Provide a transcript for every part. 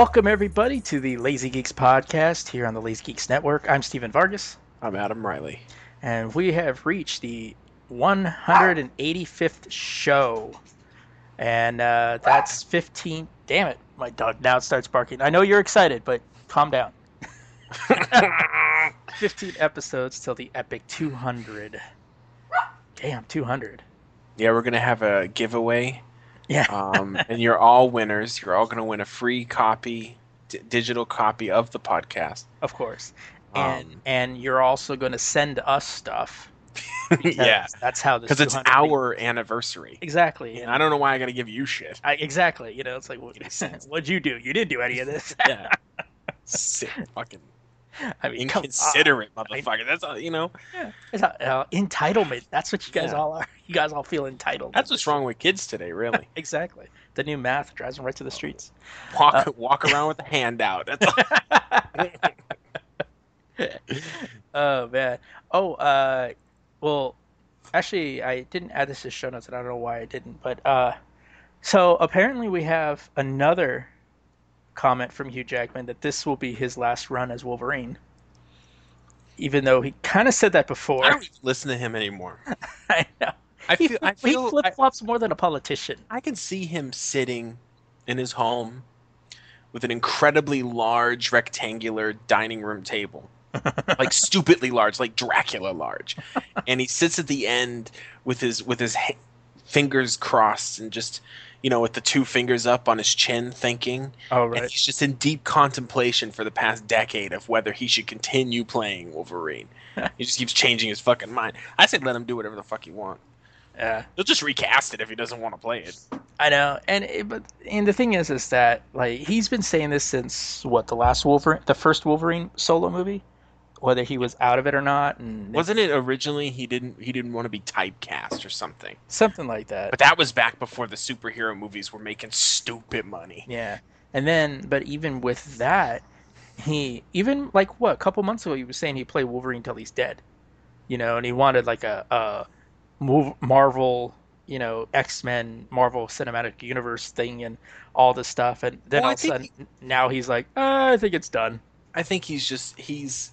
Welcome, everybody, to the Lazy Geeks podcast here on the Lazy Geeks Network. I'm Stephen Vargas, I'm Adam Riley. and we have reached the 185th show. And uh, that's 15. Damn it, my dog now starts barking. I know you're excited, but calm down. 15 episodes till the epic 200. Damn, 200. Yeah, we're gonna have a giveaway, Yeah. um, and you're all winners. You're all gonna win a free copy, d- digital copy of the podcast. Of course. And Um, and you're also going to send us stuff. yeah, That's how this because it's 200 our anniversary. Exactly. And I don't know why I gotta give you shit. I, exactly. You know, it's like, what, what'd you do? You didn't do any of this. Yeah. Sick fucking I mean, come on. inconsiderate motherfucker. That's all, you know. Yeah. It's a- uh, entitlement. That's what you guys Yeah. all are. You guys all feel entitled. That's what's wrong with kids today. Really, Exactly. The new math drives them right to the streets. walk Uh, walk around with a handout. Oh man. Oh, uh, well, actually, I didn't add this to show notes, and I don't know why I didn't. But uh, so apparently, we have another comment from Hugh Jackman that this will be his last run as Wolverine. Even though he kind of said that before, I don't even listen to him anymore. I know I feel. He feel. I- flip flops more than a politician. I can see him sitting in his home with an incredibly large rectangular dining room table. like stupidly large, like Dracula large. And he sits at the end with his with his ha- fingers crossed and just you know with the two fingers up on his chin thinking Oh and he's just in deep contemplation for the past decade of whether he should continue playing Wolverine. he just keeps changing his fucking mind. I said let him do whatever the fuck he want. Yeah. He'll just recast it if he doesn't want to play it. I know, and it, but and the thing is, is that like he's been saying this since what the last Wolverine, the first Wolverine solo movie, whether he was out of it or not, and Wasn't it originally he didn't he didn't want to be typecast or something? something like that. But that was back before the superhero movies were making stupid money. Yeah, and then but even with that, he even like what a couple months ago he was saying he'd play Wolverine till he's dead, you know, and he wanted like a a Marvel. You know, X Men, Marvel Cinematic Universe thing, and all this stuff, and then Well, all of a sudden, now he's like, uh, I think it's done. I think he's just he's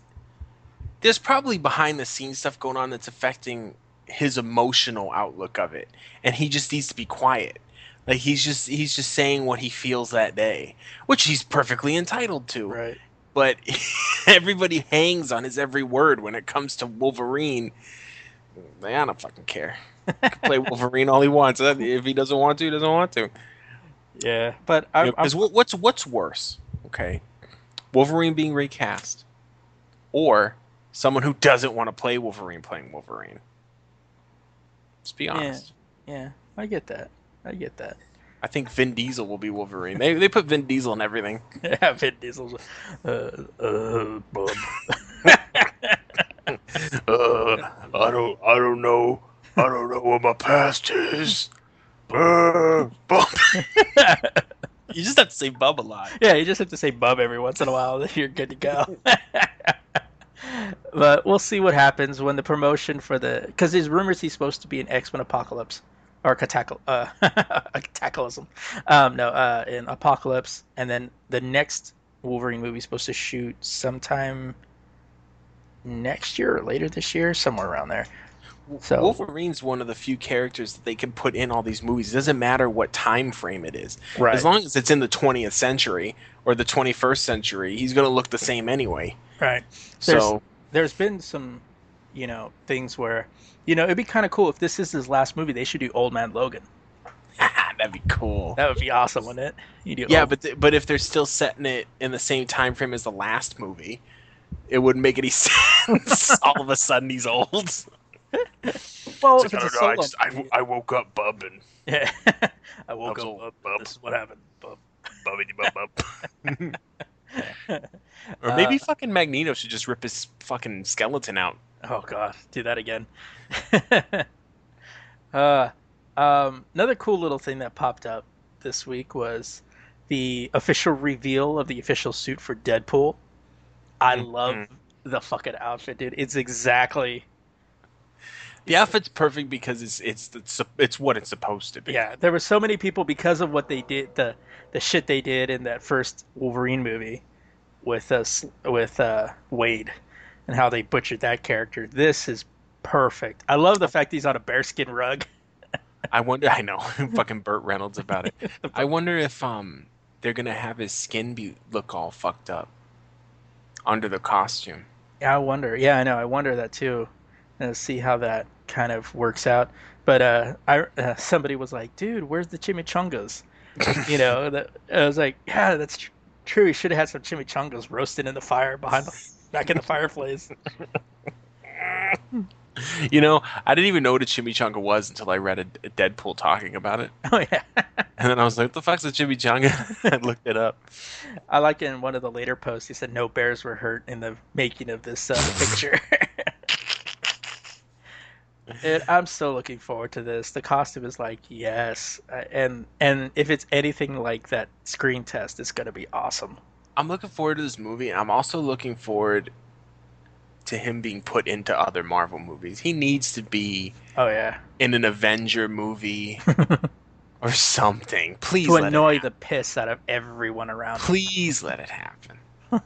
there's probably behind the scenes stuff going on that's affecting his emotional outlook of it. And he just needs to be quiet. Like he's just he's just saying what he feels that day, which he's perfectly entitled to. Right. But everybody hangs on his every word when it comes to Wolverine. I don't fucking care. Play Wolverine all he wants. Uh, if he doesn't want to, he doesn't want to. Yeah, but I'm, I'm Because what's what's worse? Okay, Wolverine being recast, or someone who doesn't want to play Wolverine playing Wolverine. Let's be honest. yeah, I get that. I get that. I think Vin Diesel will be Wolverine. They they put Vin Diesel in everything. Yeah, Vin Diesel's. Uh, uh, bub. Uh, I don't I don't know. I don't know what my past is. Bump. you just have to say bub a lot. yeah, you just have to say bub every once in a while, then you're good to go. But we'll see what happens when the promotion for the because there's rumors he's supposed to be in X Men Apocalypse or Catacle uh Cataclysm. Um, no, uh, in Apocalypse, and then the next Wolverine movie is supposed to shoot sometime next year or later this year, somewhere around there. So- Wolverine's one of the few characters that they can put in all these movies. It doesn't matter what time frame it is. Right. As long as it's in the 20th century or the 21st century, he's going to look the same anyway. Right. There's- So there's been some, you know, things where, you know, it'd be kind of cool if this is his last movie. They should do Old Man Logan. Ah, that'd be cool. That would be awesome, wouldn't it? You do Yeah, Old- but th- but if they're still setting it in the same time frame as the last movie, it wouldn't make any sense. All of a sudden, he's old. well, It's like, it's a "I, don't know, I, just, I, I woke up bubbing. yeah. I woke up. all up, bub- This is what happened. Bub. Bubbity bub bub. or maybe Uh, fucking Magneto should just rip his fucking skeleton out. Oh god, do that again. uh, um, another cool little thing that popped up this week was the official reveal of the official suit for Deadpool. I Mhm. love the fucking outfit, dude. It's exactly The outfit's perfect because it's it's it's it's what it's supposed to be. yeah. There were so many people because of what they did, the the shit they did in that first Wolverine movie with us with uh, Wade and how they butchered that character. This is perfect. I love the fact he's on a bearskin rug. I wonder. I know, fucking Burt Reynolds about it. I wonder if um they're gonna have his skin be look all fucked up under the costume. Yeah, I wonder. Yeah, I know. I wonder that too. And see how that kind of works out. But uh, I uh, somebody was like, "Dude, where's the chimichangas?" you know, that, I was like, "Yeah, that's tr- true. He should have had some chimichangas roasting in the fire behind the back in the fireplace." You know, I didn't even know what a chimichanga was until I read a, a Deadpool talking about it, oh yeah, and then I was like, "What the fuck's a chimichanga?" I looked it up. I like in one of the later posts he said no bears were hurt in the making of this uh, picture. And I'm so looking forward to this. The costume is like yes, Uh, and and if it's anything like that screen test, it's gonna be awesome. I'm looking forward to this movie, and I'm also looking forward to him being put into other Marvel movies. He needs to be Oh yeah, in an Avenger movie or something. Please to let annoy the piss out of everyone around. him. Please let it happen.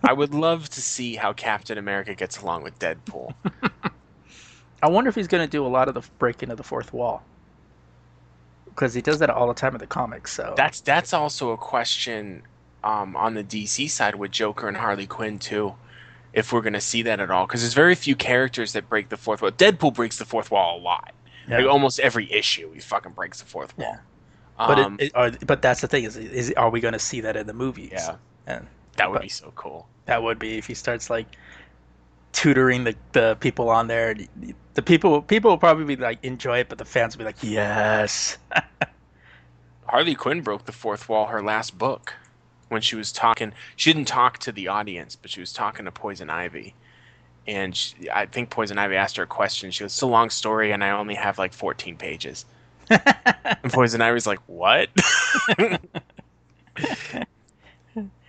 I would love to see how Captain America gets along with Deadpool. I wonder if he's gonna do a lot of the breaking of the fourth wall because he does that all the time in the comics. So That's that's also a question um, on the DC side with Joker and Harley Quinn too. If we're gonna see that at all, because there's very few characters that break the fourth wall. Deadpool breaks the fourth wall a lot. Yeah. Like almost every issue, he fucking breaks the fourth wall. Yeah. but Um, it, it, are, but that's the thing is is are we gonna see that in the movies? yeah, and that would be so cool. that would be if he starts like tutoring the, the people on there. The people people will probably be like enjoy it, but the fans will be like yes. Harley Quinn broke the fourth wall her last book when she was talking. She didn't talk to the audience, but she was talking to Poison Ivy. And she, I think Poison Ivy asked her a question. She goes, "It's a long story, and I only have like 14 pages." and Poison Ivy's like, "What?"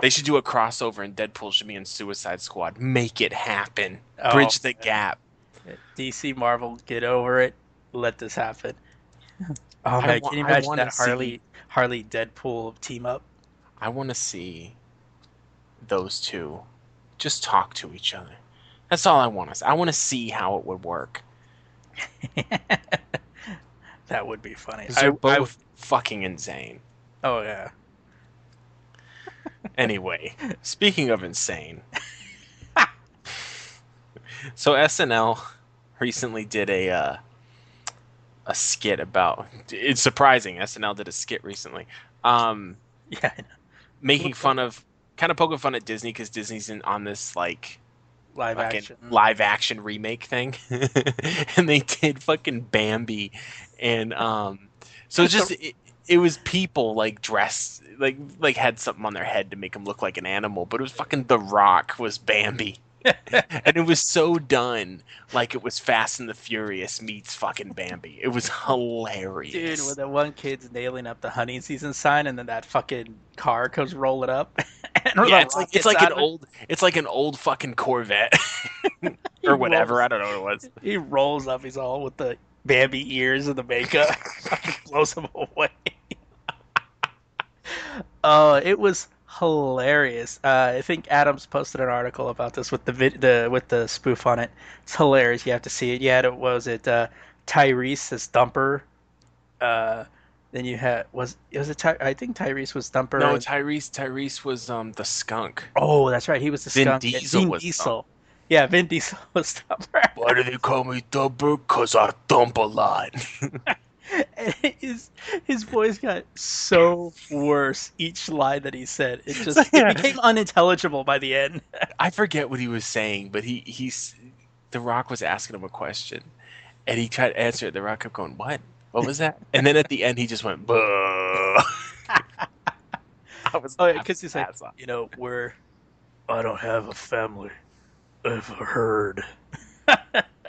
they should do a crossover, and Deadpool should be in Suicide Squad. Make it happen. Oh, Bridge the gap. DC Marvel, get over it. Let this happen. Oh I man, can you imagine that Harley Harley Deadpool team up? I want to see those two just talk to each other. That's all I want to see. I want to see how it would work. that would be funny. They're I- both fucking insane. oh yeah. Anyway, speaking of insane, so SNL recently did a uh, a skit about. It's surprising SNL did a skit recently um, Yeah, making fun of, kind of poking fun at Disney because Disney's in, on this like live action. live action remake thing, and they did fucking Bambi, and um, so it's just it, it was people like dressed like like had something on their head to make them look like an animal, but it was fucking The Rock was Bambi. and it was so done like it was Fast and the Furious meets fucking Bambi. It was hilarious. Dude, when the one kid's nailing up the hunting season sign, and then that fucking car comes rolling up. and yeah, it's like it's like an old it's like an old fucking Corvette or whatever. rolls- I don't know what it was. He rolls up. He's all with the Bambi ears and the makeup. Blows him away. Oh, it was hilarious. Uh, I think Adams posted an article about this with the vid- the with the spoof on it. It's hilarious. You have to see it. Yeah, it was it uh, Tyrese as Thumper. Uh, then you had was was it Ty- I think Tyrese was Thumper. No, and- Tyrese Tyrese was um the skunk. oh, that's right. He was the Vin skunk. Yeah, Diesel Vin was Diesel. Yeah, Vin Diesel was Thumper. Why do they call me Thumper? Cause I thump a lot. And his his voice got so worse each line that he said. It just Yeah. it became unintelligible by the end. I forget what he was saying, but he he's The Rock was asking him a question, and he tried to answer it. The Rock kept going, "What? What was that?" And then at the end, he just went. I was Oh, yeah, because he's like, off. you know, we're I don't have a family. I've heard.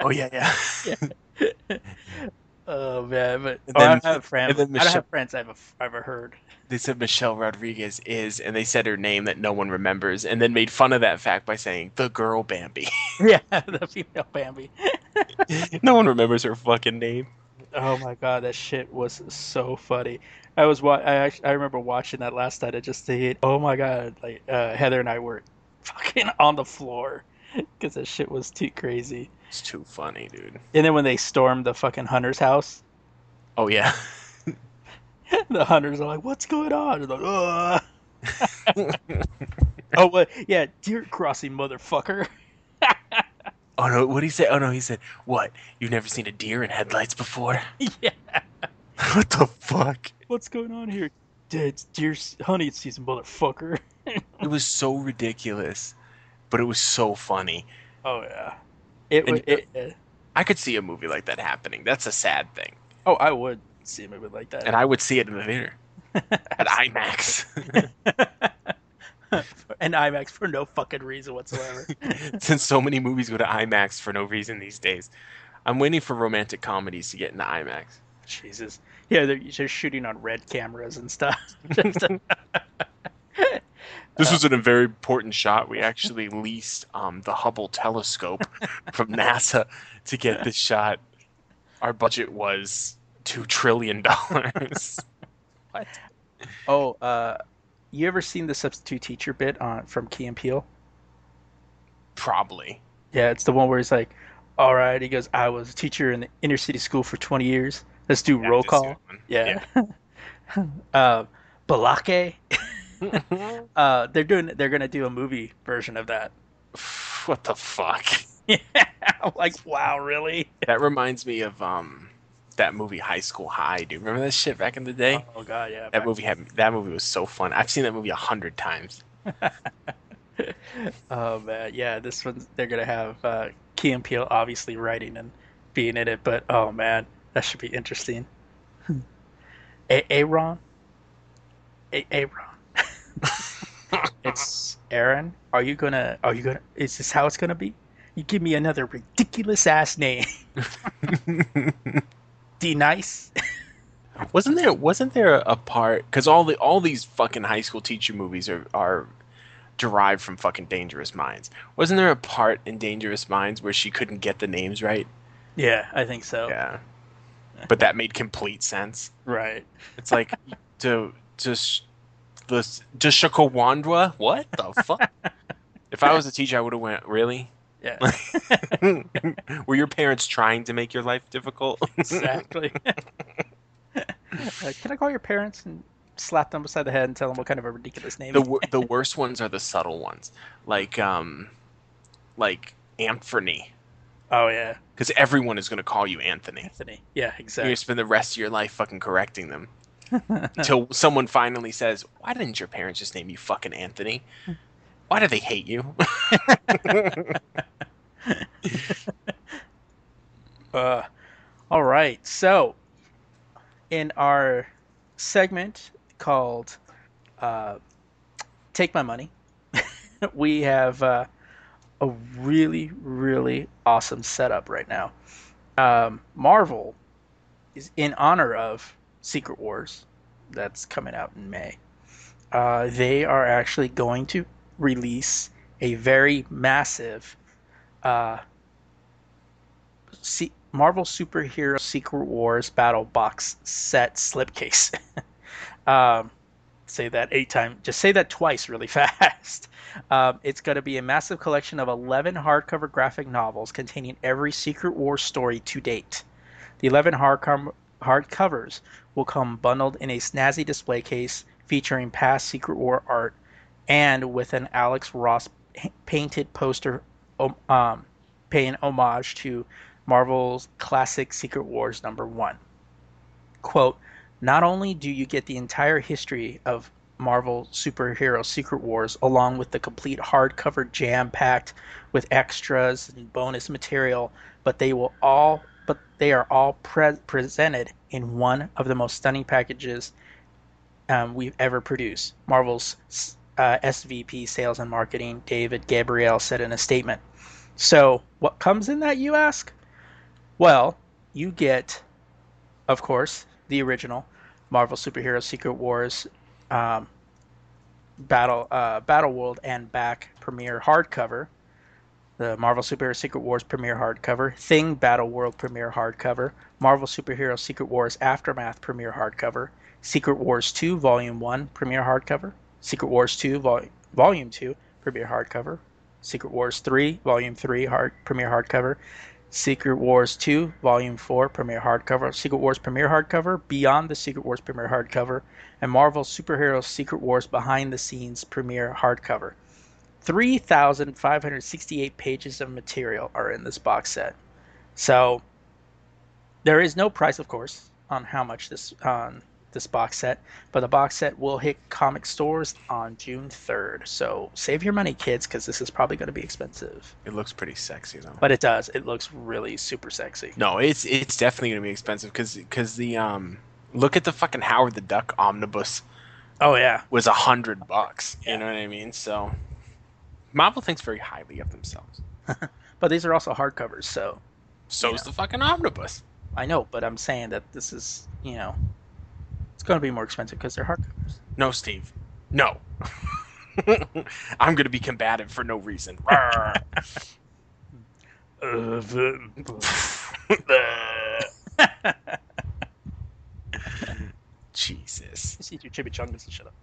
oh yeah, yeah. Oh man, but And or I don't have friends. and then I don't have friends. I've a, I've heard. they said Michelle Rodriguez is, and they said her name that no one remembers, and then made fun of that fact by saying the girl Bambi. Yeah, the female Bambi. no one remembers her fucking name. Oh my god, that shit was so funny. I was wa- I actually, I remember watching that last night. I just thinking, oh my god, like uh, Heather and I were fucking on the floor because that shit was too crazy. It's too funny, dude. And then when they stormed the fucking hunter's house, Oh yeah. the hunters are like, "What's going on?" They're like, oh, what? Yeah, deer crossing, motherfucker. Oh no, what did he say? Oh no, he said, "What? You've never seen a deer in headlights before?" yeah, what the fuck? what's going on here? It's deer hunting season, motherfucker. It was so ridiculous, but it was so funny. Oh yeah, it. It, it, I could see a movie like that happening. That's a sad thing, oh, I would see a movie like that. and I would see it in the theater at IMAX. and IMAX for no fucking reason whatsoever. Since so many movies go to IMAX for no reason these days, I'm waiting for romantic comedies to get into IMAX. Jesus. Yeah, they're just shooting on red cameras and stuff. This was in a very important shot. We actually leased um, the Hubble telescope from NASA to get this shot. Our budget was two trillion dollars. what? Oh, uh, you ever seen the substitute teacher bit on from Key and Peele? Probably. Yeah, it's the one where he's like, "All right," he goes, "I was a teacher in the inner city school for 20 years. Let's do Yeah, roll call." one. Yeah. uh, Balake. Uh, they're doing. They're gonna do a movie version of that. what the fuck? Yeah, like, wow, really? That reminds me of um that movie High School High. Do you remember that shit back in the day? Oh god, yeah. That movie had that movie was so fun. I've seen that movie a hundred times. Oh man, yeah. This one they're gonna have uh, Key and Peele obviously writing and being in it, but oh man, that should be interesting. A- Aaron, A- Aaron. it's Aaron. Are you gonna? Are you gonna? Is this how it's gonna be? You give me another ridiculous ass name. D nice. wasn't there wasn't there a part because all the all these fucking high school teacher movies are are derived from fucking Dangerous Minds. Wasn't there a part in Dangerous Minds where she couldn't get the names right? yeah, I think so. Yeah. But that made complete sense. Right. It's like to just the to Shakawandra? What the fuck? if I was a teacher, I would have went, really? Yeah. Were your parents trying to make your life difficult? exactly. Uh, can I call your parents and slap them beside the head and tell them what kind of a ridiculous name? the it is? wor- the worst ones are the subtle ones, like um, like Anthony, oh yeah, because everyone is going to call you Anthony. Anthony. Yeah, exactly. You spend the rest of your life fucking correcting them. until someone finally says, "Why didn't your parents just name you fucking Anthony? Why do they hate you?" Uh, all right. So, in our segment called uh, "Take My Money," we have uh, a really, really awesome setup right now. Um, Marvel is in honor of Secret Wars, that's coming out in May. Uh, they are actually going to release a very massive uh, C- Marvel Superhero Secret Wars Battle Box Set Slipcase. um, say that eight times. Just say that twice really fast. Um, it's going to be a massive collection of 11 hardcover graphic novels containing every Secret Wars story to date. The 11 hardcover hardcovers will come bundled in a snazzy display case featuring past Secret War art and with an Alex Ross painted poster um, paying homage to Marvel's classic Secret Wars number one. Quote, not only do you get the entire history of Marvel superhero Secret Wars along with the complete hardcover jam packed with extras and bonus material, but they will all but they are all pre- presented in one of the most stunning packages um, we've ever produced. Marvel's uh, SVP Sales and Marketing, David Gabriel, said in a statement. So, what comes in that, you ask? Well, you get, of course, the original Marvel Superhero Secret Wars um, Battle uh, Battle World and Back premiere hardcover, the Marvel Superhero Secret Wars premiere hardcover, Thing Battle World premiere hardcover, Marvel Superhero Secret Wars Aftermath premiere hardcover, Secret Wars 2 Volume 1 premiere hardcover, Secret Wars 2 Vol- Volume 2 premiere hardcover, Secret Wars 3 Volume 3 hard premiere hardcover, Secret Wars 2 Volume 4 premiere hardcover, Secret Wars premiere hardcover, Beyond the Secret Wars premiere hardcover, and Marvel Superhero Secret Wars behind the scenes premiere hardcover. 3,568 pages of material are in this box set. So there is no price, of course, on how much this on this box set, but the box set will hit comic stores on June 3rd. So save your money, kids, because this is probably going to be expensive. It looks pretty sexy though. But it does. It looks really super sexy. No, it's it's definitely going to be expensive because because the um look at the fucking Howard the Duck omnibus Oh yeah. was a hundred bucks. Yeah. You know what I mean? So Marvel thinks very highly of themselves. But these are also hardcovers, so So's Yeah. the fucking omnibus. I know. But I'm saying that this is, you know, it's going to be more expensive because they're hardcovers. No, Steve. No. I'm going to be combative for no reason. Rawr. Jesus. Just eat your chimichangas and shut up.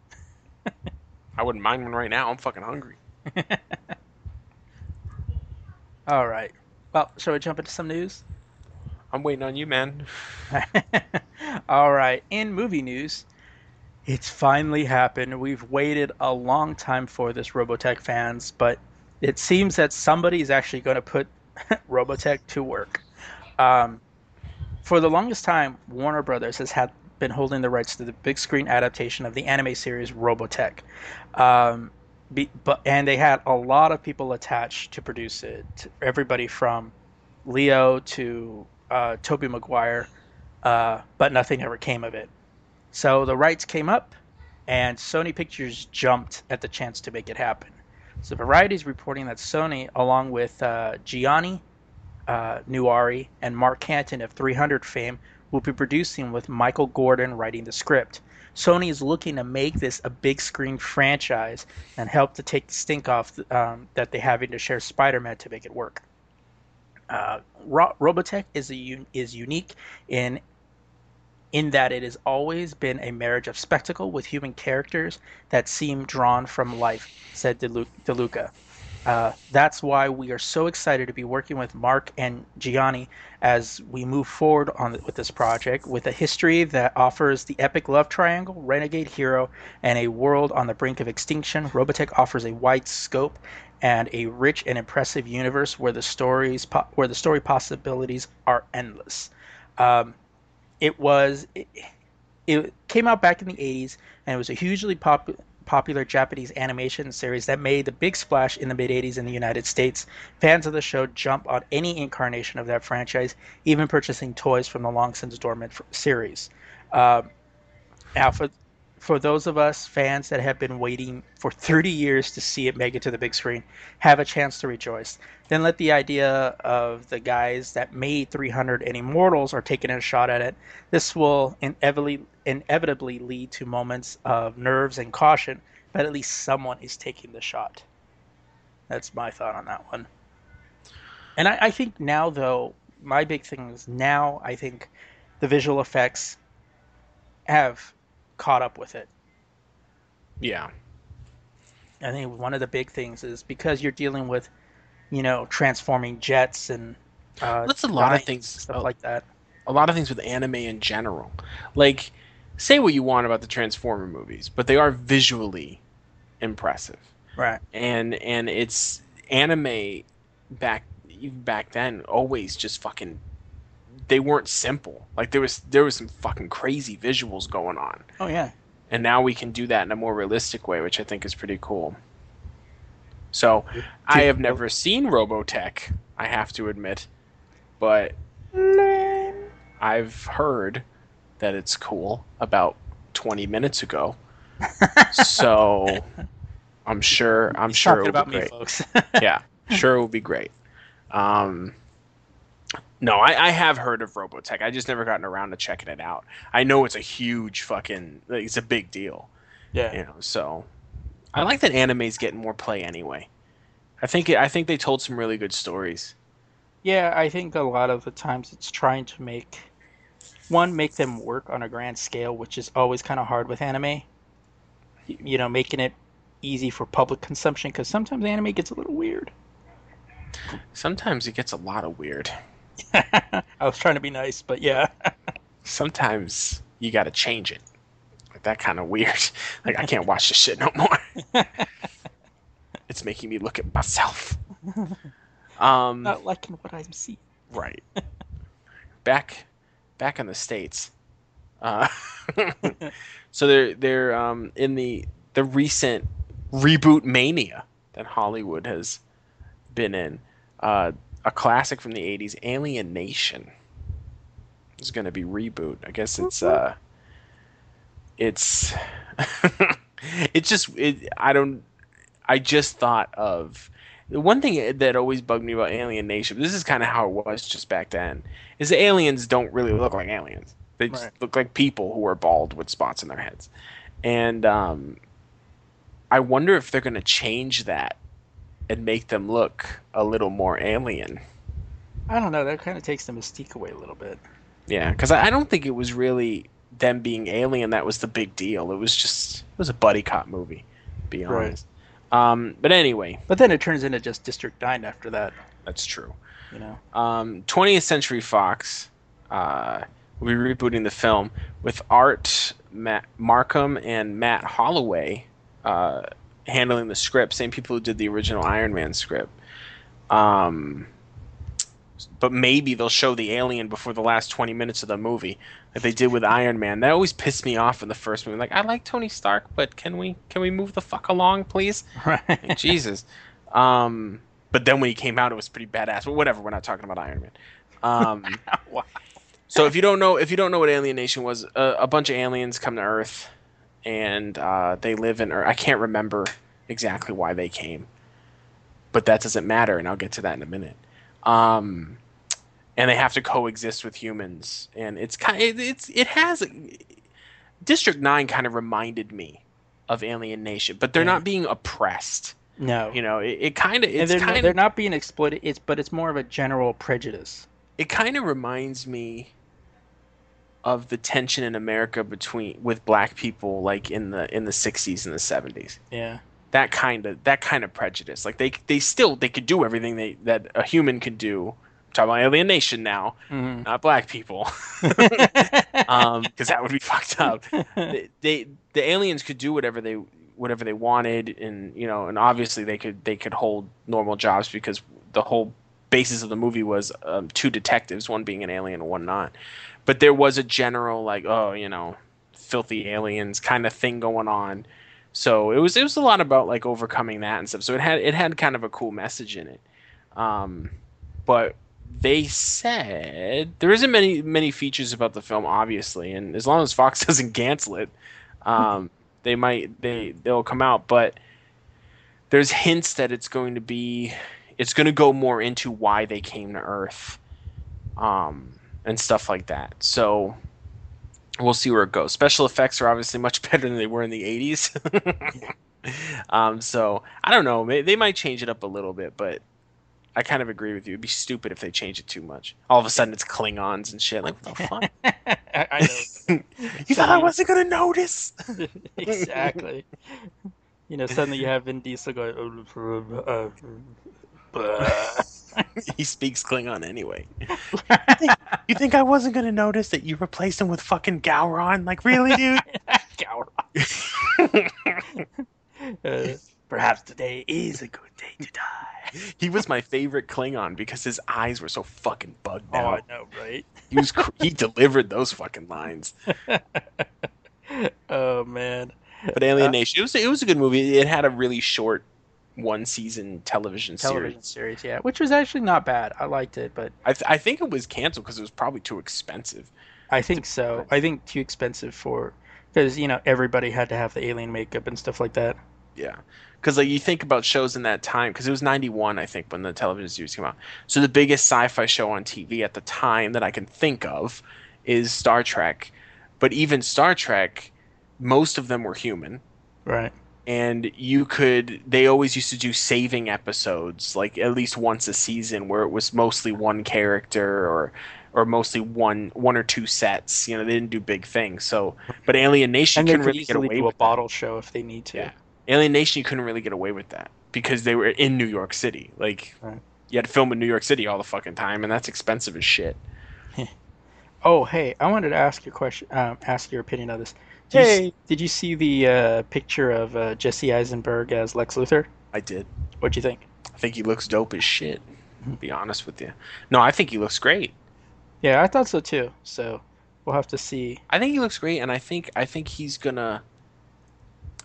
I wouldn't mind one right now. I'm fucking hungry. All right. Well, shall we jump into some news? I'm waiting on you, man. All right. In movie news, it's finally happened. We've waited a long time for this Robotech fans, but it seems that somebody is actually going to put Robotech to work. Um, for the longest time, Warner Brothers has had been holding the rights to the big screen adaptation of the anime series Robotech. Um, be, but and they had a lot of people attached to produce it. Everybody from Leo to uh, Tobey Maguire, uh, but nothing ever came of it. So the rights came up, and Sony Pictures jumped at the chance to make it happen. So Variety is reporting that Sony, along with uh, Gianni uh, Nunnari and Mark Canton of 300 fame, will be producing with Michael Gordon writing the script. Sony is looking to make this a big screen franchise and help to take the stink off um, that they're having to share Spider-Man to make it work. Uh, Robotech is is unique in in that it has always been a marriage of spectacle with human characters that seem drawn from life, said DeLu- DeLuca. Uh, that's why we are so excited to be working with Mark and Gianni as we move forward on with this project with a history that offers the epic love triangle, renegade hero, and a world on the brink of extinction. Robotech offers a wide scope and a rich and impressive universe where the stories po- where the story possibilities are endless. Um, it was it, it came out back in the 80s, and it was a hugely pop- popular Japanese animation series that made the big splash in the mid 80s in the United States. Fans of the show jump on any incarnation of that franchise, even purchasing toys from the long since dormant series. Uh, now, for for those of us fans that have been waiting for 30 years to see it make it to the big screen, have a chance to rejoice. Then let the idea of the guys that made 300 and Immortals are taking a shot at it. This will inevitably inevitably lead to moments of nerves and caution, but at least someone is taking the shot. That's my thought on that one. And I, I think now, though, my big thing is now I think the visual effects have caught up with it. Yeah. I think one of the big things is because you're dealing with, you know, transforming jets and uh, That's a lot of things- stuff like that. a lot of things with anime in general. Like, say what you want about the Transformer movies, but they are visually impressive. Right. And and it's anime back even back then always just fucking they weren't simple. Like there was there was some fucking crazy visuals going on. Oh yeah. And now we can do that in a more realistic way, which I think is pretty cool. So, I have never seen Robotech, I have to admit, but I've heard that it's cool about 20 minutes ago. so, I'm sure I'm He's sure it talking will about be me, great. folks. yeah, sure it will be great. Um, no, I, I have heard of Robotech. I just never gotten around to checking it out. I know it's a huge fucking, like, it's a big deal, yeah. you know. So, I like that anime's getting more play anyway. I think it, I think they told some really good stories. Yeah, I think a lot of the times it's trying to make one make them work on a grand scale, which is always kind of hard with anime. You know, making it easy for public consumption because sometimes anime gets a little weird. Sometimes it gets a lot of weird. I was trying to be nice, but yeah. Sometimes you got to change it. Like that kind of weird. Like I can't watch this shit no more. it's making me look at myself. Um, Not liking what I'm seeing. right. Back, back in the states. Uh, so they're they're um, in the the recent reboot mania that Hollywood has been in. Uh, a classic from the '80s, Alien Nation, is going to be reboot. I guess it's uh, it's it's just it, I don't. I just thought of the one thing that always bugged me about Alien Nation. This is kind of how it was just back then. Is the aliens don't really look like aliens. They just Right. look like people who are bald with spots in their heads, and um, I wonder if they're going to change that and make them look a little more alien. I don't know. That kind of takes the mystique away a little bit. Yeah, because I don't think it was really them being alien that was the big deal. It was just it was a buddy cop movie, to be Right. honest. Um, but anyway, But then it turns into just District 9 after that, that's true. you know? Um, 20th Century Fox uh, will be rebooting the film with Art Matt Marcum and Matt Holloway uh, handling the script. Same people who did the original Iron Man script. Um, but maybe they'll show the alien before the last 20 minutes of the movie, like they did with Iron Man. That always pissed me off in the first movie. Like, I like Tony Stark, but can we can we move the fuck along, please? Like, Jesus. Um, but then when he came out, it was pretty badass. But whatever, we're not talking about Iron Man. Um, Wow. so if you don't know, if you don't know what Alien Nation was, a, a bunch of aliens come to Earth, and uh, they live in or I can't remember exactly why they came, but that doesn't matter, and I'll get to that in a minute. Um, and they have to coexist with humans, and it's kind. It, it's it has District Nine kind of reminded me of Alien Nation, but they're Yeah. not being oppressed. No. You know, it, it kind of it's they're, kind they're not being exploited, it's, but it's more of a general prejudice. it kind of reminds me of the tension in America between with black people like in the in the 60s and the 70s. Yeah. That kind of that kind of prejudice. Like they they still they could do everything they that a human could do. I'm talking about Alien Nation now, Mhm. not black people. um because that would be fucked up. They, they the aliens could do whatever they whatever they wanted and you know and obviously they could they could hold normal jobs because the whole basis of the movie was um, two detectives one being an alien and one not but there was a general like oh you know filthy aliens kind of thing going on. So it was it was a lot about like overcoming that and stuff. So it had it had kind of a cool message in it. Um, but they said there isn't many many features about the film, obviously, and as long as Fox doesn't cancel it, um, they might they they'll come out. But there's hints that it's going to be it's going to go more into why they came to Earth, um, and stuff like that. So we'll see where it goes. Special effects are obviously much better than they were in the '80s. um, so I don't know. They might change it up a little bit, but I kind of agree with you. It'd be stupid if they change it too much. All of a sudden, it's Klingons and shit. Like, what the fuck? I know. you thought I wasn't gonna notice? exactly. You know, suddenly you have Vin Diesel going. "Oh, uh, uh, he speaks Klingon anyway. You think I wasn't gonna notice that you replaced him with fucking Gowron? Like, really, dude? uh, perhaps today is a good day to die. he was my favorite Klingon because his eyes were so fucking bugged Oh, I know, right? He was cr- he delivered those fucking lines. oh man. But Alien Nation, it was it was a good movie. It had a really short one season television, television series. series, yeah, which was actually not bad. I liked it, but I, th- I think it was canceled because it was probably too expensive. I think so. I think too expensive for because you know everybody had to have the alien makeup and stuff like that. Yeah, because like you think about shows in that time, because it was '91, I think, when the television series came out. So the biggest sci-fi show on TV at the time that I can think of is Star Trek. But even Star Trek, most of them were human, Right. And you could. They always used to do saving episodes, like at least once a season, where it was mostly one character or. Or mostly one, one or two sets. You know, they didn't do big things. So, but Alien Nation And they couldn't really get away do a with that. bottle show if they need to. Yeah. Alien Nation, you couldn't really get away with that because they were in New York City. Like, Right. you had to film in New York City all the fucking time, and that's expensive as shit. Oh, hey, I wanted to ask your question. Um, ask your opinion on this. Did you, Hey. s- did you see the uh, picture of uh, Jesse Eisenberg as Lex Luthor? I did. What'd you think? I think he looks dope as shit. To be honest with you. No, I think he looks great. Yeah, I thought so too. So we'll have to see. I think he looks great, and I think I think he's gonna.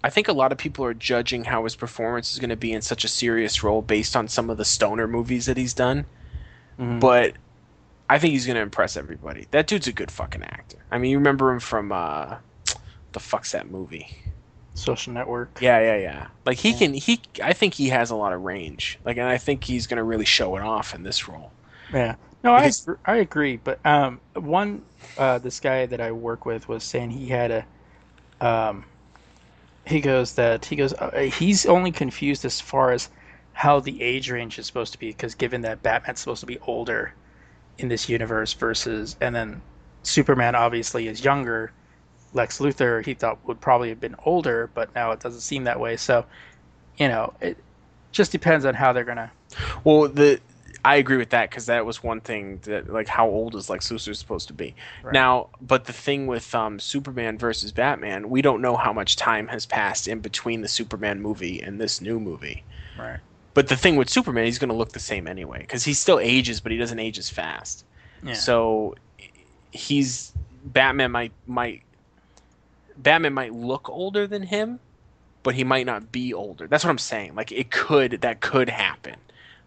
I think a lot of people are judging how his performance is going to be in such a serious role based on some of the stoner movies that he's done. Mhm. But I think he's going to impress everybody. That dude's a good fucking actor. I mean, you remember him from uh, the fuck's that movie? Social Network. Yeah, yeah, yeah. Like he can he I think he has a lot of range. Like and I think he's going to really show it off in this role. Yeah. No, I Because- agr- I agree. But um, one uh, this guy that I work with was saying he had a um, he goes that he goes uh, he's only confused as far as how the age range is supposed to be because given that Batman's supposed to be older in this universe versus and then Superman obviously is younger. Lex Luthor he thought would probably have been older, but now it doesn't seem that way. So, you know, it just depends on how they're gonna. Well, the I agree with that because that was one thing that like how old is Lex Luthor supposed to be Right. now. But the thing with um, Superman versus Batman, we don't know how much time has passed in between the Superman movie and this new movie. Right. But the thing with Superman, he's going to look the same anyway because he still ages, but he doesn't age as fast. Yeah. So he's Batman might might Batman might look older than him, but he might not be older. That's what I'm saying. Like it could that could happen.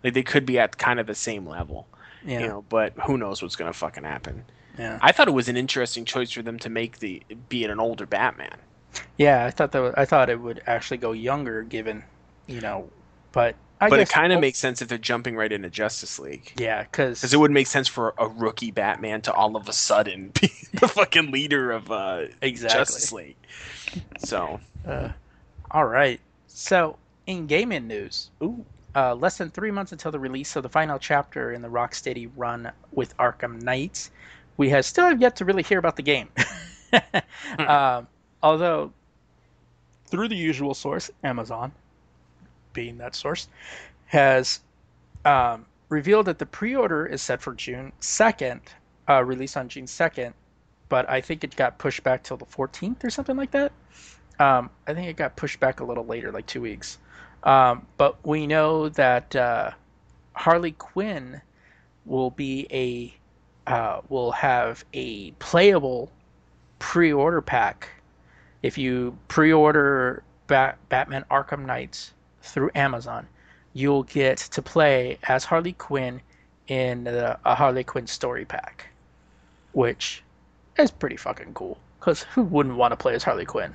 Like they could be at kind of the same level. yeah. You know, but who knows what's gonna fucking happen. yeah. I thought it was an interesting choice for them to make the be an older Batman. Yeah, I thought that was, I thought it would actually go younger, given you know, but I but it kind of makes sense if they're jumping right into Justice League. yeah, because it would make sense for a rookie Batman to all of a sudden be the fucking leader of uh, exactly. Justice League. So, Uh, all right, so in gaming news, ooh, uh, less than three months until the release of the final chapter in the Rocksteady run with Arkham Knight, we have still have yet to really hear about the game. um, although, through the usual source, Amazon, being that source, has um, revealed that the pre-order is set for June second, uh, release on June second, but I think it got pushed back till the fourteenth or something like that. Um, I think it got pushed back a little later, like two weeks. Um, but we know that uh, Harley Quinn will be a uh, will have a playable pre-order pack if you pre-order Bat- Batman Arkham Knights through Amazon, you'll get to play as Harley Quinn in the, a Harley Quinn story pack, which is pretty fucking cool. Because who wouldn't want to play as Harley Quinn?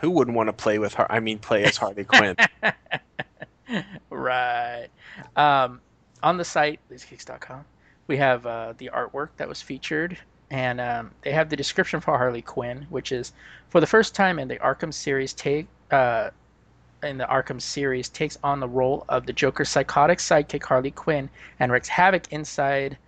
Who wouldn't want to play with her? I mean, play as Harley Quinn. right. Um, on the site, lazygeeks.com, we have uh, the artwork that was featured, and um, they have the description for Harley Quinn, which is for the first time in the Arkham series, take uh, in the Arkham series takes on the role of the Joker's psychotic sidekick Harley Quinn and wreaks havoc inside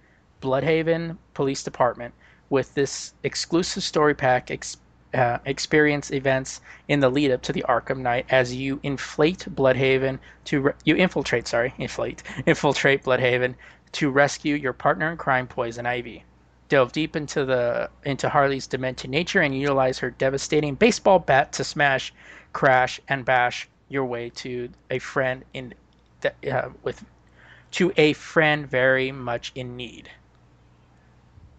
Blüdhaven Police Department with this exclusive story pack. Ex- uh, experience events in the lead up to the Arkham Knight as you inflate Blüdhaven to re- you infiltrate sorry inflate infiltrate Blüdhaven to rescue your partner in crime Poison Ivy. Delve deep into the into Harley's demented nature and utilize her devastating baseball bat to smash, crash, and bash your way to a friend in uh, with to a friend very much in need.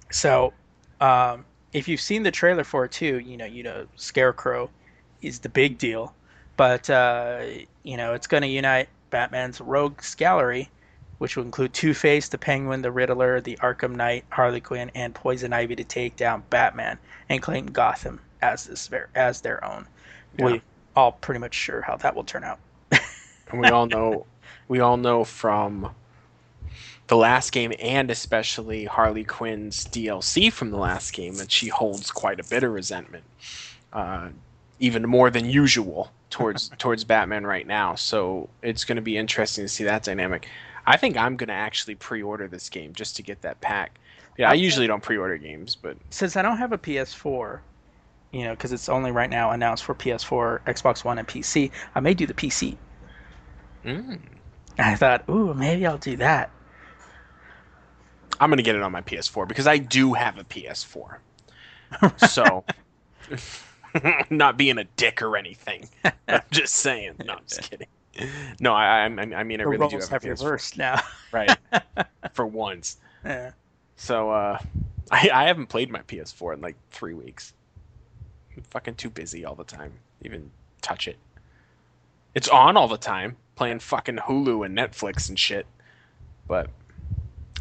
So, um, if you've seen the trailer for it too, you know, you know, Scarecrow is the big deal, but uh, you know, it's going to unite Batman's rogues gallery, which will include Two Face, the Penguin, the Riddler, the Arkham Knight, Harley Quinn, and Poison Ivy to take down Batman and claim Gotham as this as their own. Yeah. We all pretty much sure how that will turn out. and we all know, we all know from the last game and especially Harley Quinn's DLC from the last game that she holds quite a bit of resentment, uh, even more than usual towards towards Batman right now. So it's going to be interesting to see that dynamic. I think I'm going to actually pre-order this game just to get that pack. Yeah, I usually don't pre-order games, but Since I don't have a PS4, you know, because it's only right now announced for PS4, Xbox One, and PC, I may do the PC. mm, I thought, ooh, maybe I'll do that. I'm going to get it on my PS4 because I do have a PS4. So, not being a dick or anything. I'm just saying. No, I'm just kidding. No, I, I, I mean, I really do have have a PS4. reversed now. Right. For once. yeah. So, uh, I, I haven't played my PS4 in like three weeks. I'm fucking too busy all the time. Even touch it. It's on all the time, playing fucking Hulu and Netflix and shit. But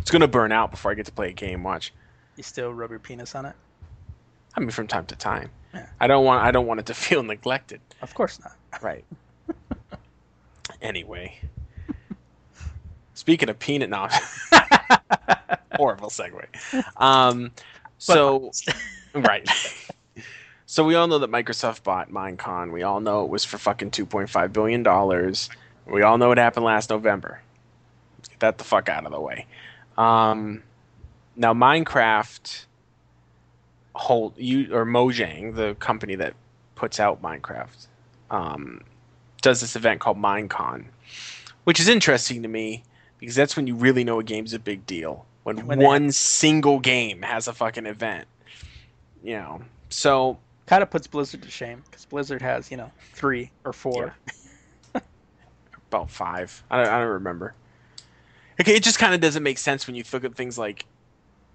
it's gonna burn out before I get to play a game. Watch. You still rub your penis on it? I mean, from time to time. Yeah. I don't want. I don't want it to feel neglected. Of course not. Right. anyway. Speaking of peanut knobs, horrible segue. Um, so, right. So we all know that Microsoft bought Minecon. We all know it was for fucking two point five billion dollars. We all know what happened last November. Let's get that the fuck out of the way. Um, now Minecraft hold you or Mojang, the company that puts out Minecraft, um, does this event called Minecon, which is interesting to me because that's when you really know a game's a big deal. When, When one single game has a fucking event. You know. So Kind of puts Blizzard to shame because Blizzard has, you know, three or four. about five. I don't, I don't remember. Okay, it just kind of doesn't make sense when you look at things like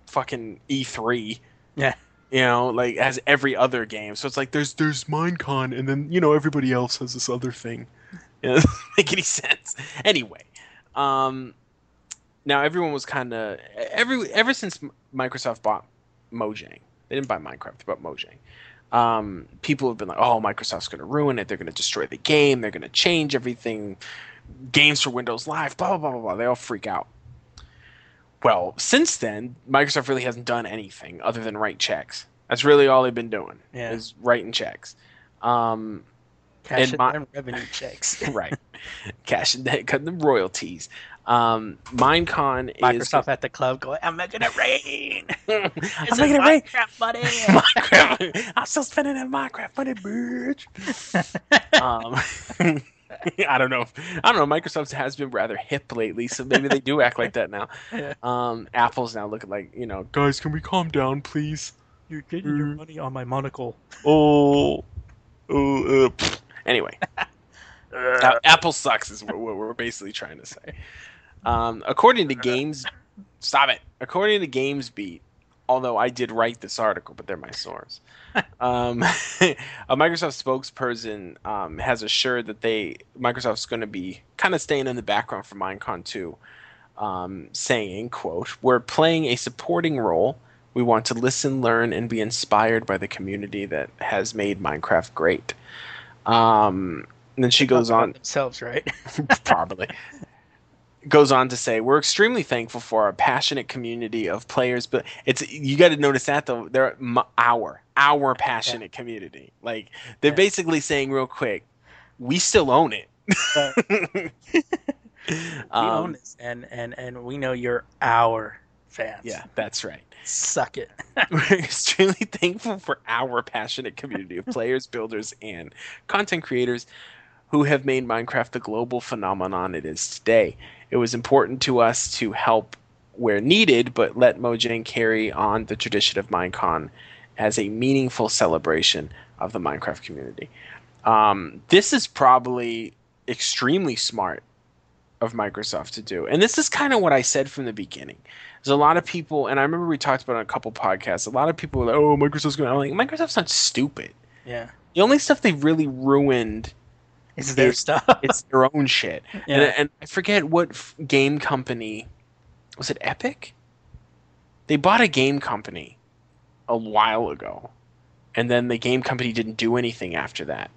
fucking E3. Yeah. You know, like as every other game. So it's like there's there's Minecon, and then you know everybody else has this other thing. It doesn't make any sense. Anyway, um, now everyone was kind of every ever since Microsoft bought Mojang. They didn't buy Minecraft, they bought Mojang. Um, people have been like, "Oh, Microsoft's going to ruin it. They're going to destroy the game. They're going to change everything. Games for Windows Live. Blah blah blah blah blah." They all freak out. Well, since then, Microsoft really hasn't done anything other than write checks. That's really all they've been doing Yeah. is writing checks. Um, Cash And my- in revenue checks. right, cash and cut the royalties. Um, Minecon is Microsoft at the club going, I'm making it rain. I'm making it rain. Minecraft money. Minecraft. I'm still spending that Minecraft money, bitch. um, I don't know. If, I don't know. Microsoft has been rather hip lately, so maybe they do act like that now. Yeah. Um, Apple's now looking like you know, guys, can we calm down, please? You're getting your Mm. money on my monocle. Oh, oh. Uh. Anyway, A- Apple sucks is what, what we're basically trying to say. Um, according to Games, stop it. According to GamesBeat, although I did write this article, but they're my source. um, a Microsoft spokesperson um, has assured that they Microsoft's going to be kind of staying in the background for Minecon 2, um, saying, "quote We're playing a supporting role. We want to listen, learn, and be inspired by the community that has made Minecraft great." Um, and then she goes on themselves, right? probably goes on to say we're extremely thankful for our passionate community of players but it's you got to notice that though they're m- our our passionate yeah. community like they're yeah. basically saying real quick we still own it we um, own this and and and we know you're our fans yeah that's right suck it we're extremely thankful for our passionate community of players builders and content creators who have made minecraft the global phenomenon it is today it was important to us to help where needed, but let Mojang carry on the tradition of Minecon as a meaningful celebration of the Minecraft community. Um, this is probably extremely smart of Microsoft to do. And this is kind of what I said from the beginning. There's a lot of people, and I remember we talked about it on a couple podcasts. A lot of people were like, "Oh, Microsoft's going." I'm like, Microsoft's not stupid. Yeah. The only stuff they've really ruined it's their stuff. it's their own shit. Yeah. And, and I forget what f- game company was it. Epic. They bought a game company a while ago, and then the game company didn't do anything after that.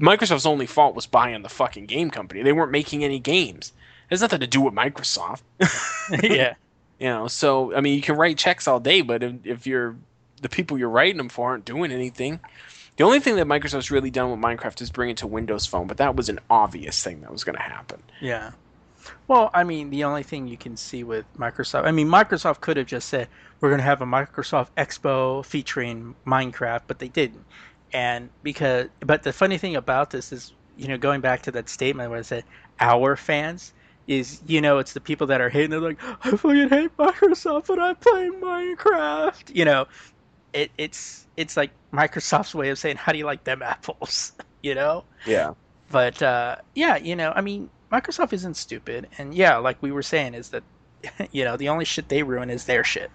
Microsoft's only fault was buying the fucking game company. They weren't making any games. It has nothing to do with Microsoft. yeah. You know, so I mean, you can write checks all day, but if, if you're the people you're writing them for aren't doing anything, the only thing that Microsoft's really done with Minecraft is bring it to Windows Phone, but that was an obvious thing that was going to happen. Yeah. Well, I mean, the only thing you can see with Microsoft, I mean, Microsoft could have just said, we're going to have a Microsoft Expo featuring Minecraft, but they didn't. And because, but the funny thing about this is, you know, going back to that statement where I said, our fans, is you know it's the people that are hating they're like i fucking hate microsoft but i'm playing minecraft you know it, it's it's like Microsoft's way of saying, "How do you like them apples?" you know? Yeah. But uh, yeah, you know, I mean, Microsoft isn't stupid, and yeah, like we were saying, is that you know the only shit they ruin is their shit.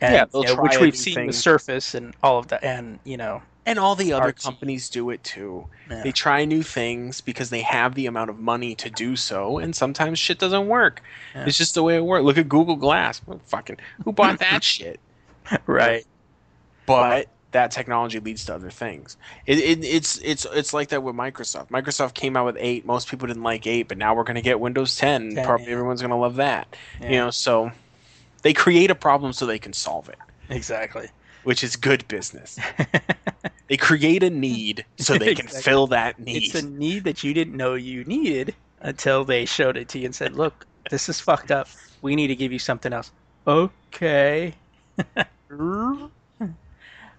And, yeah, you know, which we've seen thing. the Surface and all of that, and you know, and all the other companies do it too. Yeah. They try new things because they have the amount of money to do so, and sometimes shit doesn't work. Yeah. It's just the way it works. Look at Google Glass. Well, fucking, who bought that shit? Right but that technology leads to other things. It, it, it's it's it's like that with Microsoft. Microsoft came out with eight. Most people didn't like eight, but now we're going to get Windows 10. 10 Probably yeah. everyone's going to love that. You know, so they create a problem so they can solve it. Exactly. Which is good business. they create a need so they can exactly. fill that need. It's a need that you didn't know you needed until they showed it to you and said, "Look, this is fucked up. We need to give you something else." Okay.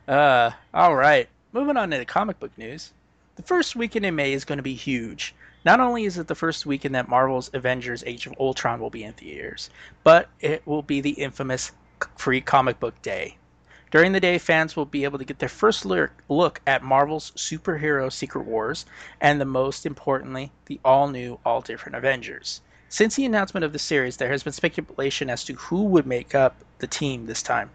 Uh, all right. Moving on to the comic book news. The first weekend in May is going to be huge. Not only is it the first weekend that Marvel's Avengers Age of Ultron will be in theaters, but it will be the infamous Free Comic Book Day. During the day, fans will be able to get their first look at Marvel's superhero Secret Wars, and the most importantly, the all new, all different Avengers. Since the announcement of the series, there has been speculation as to who would make up the team this time.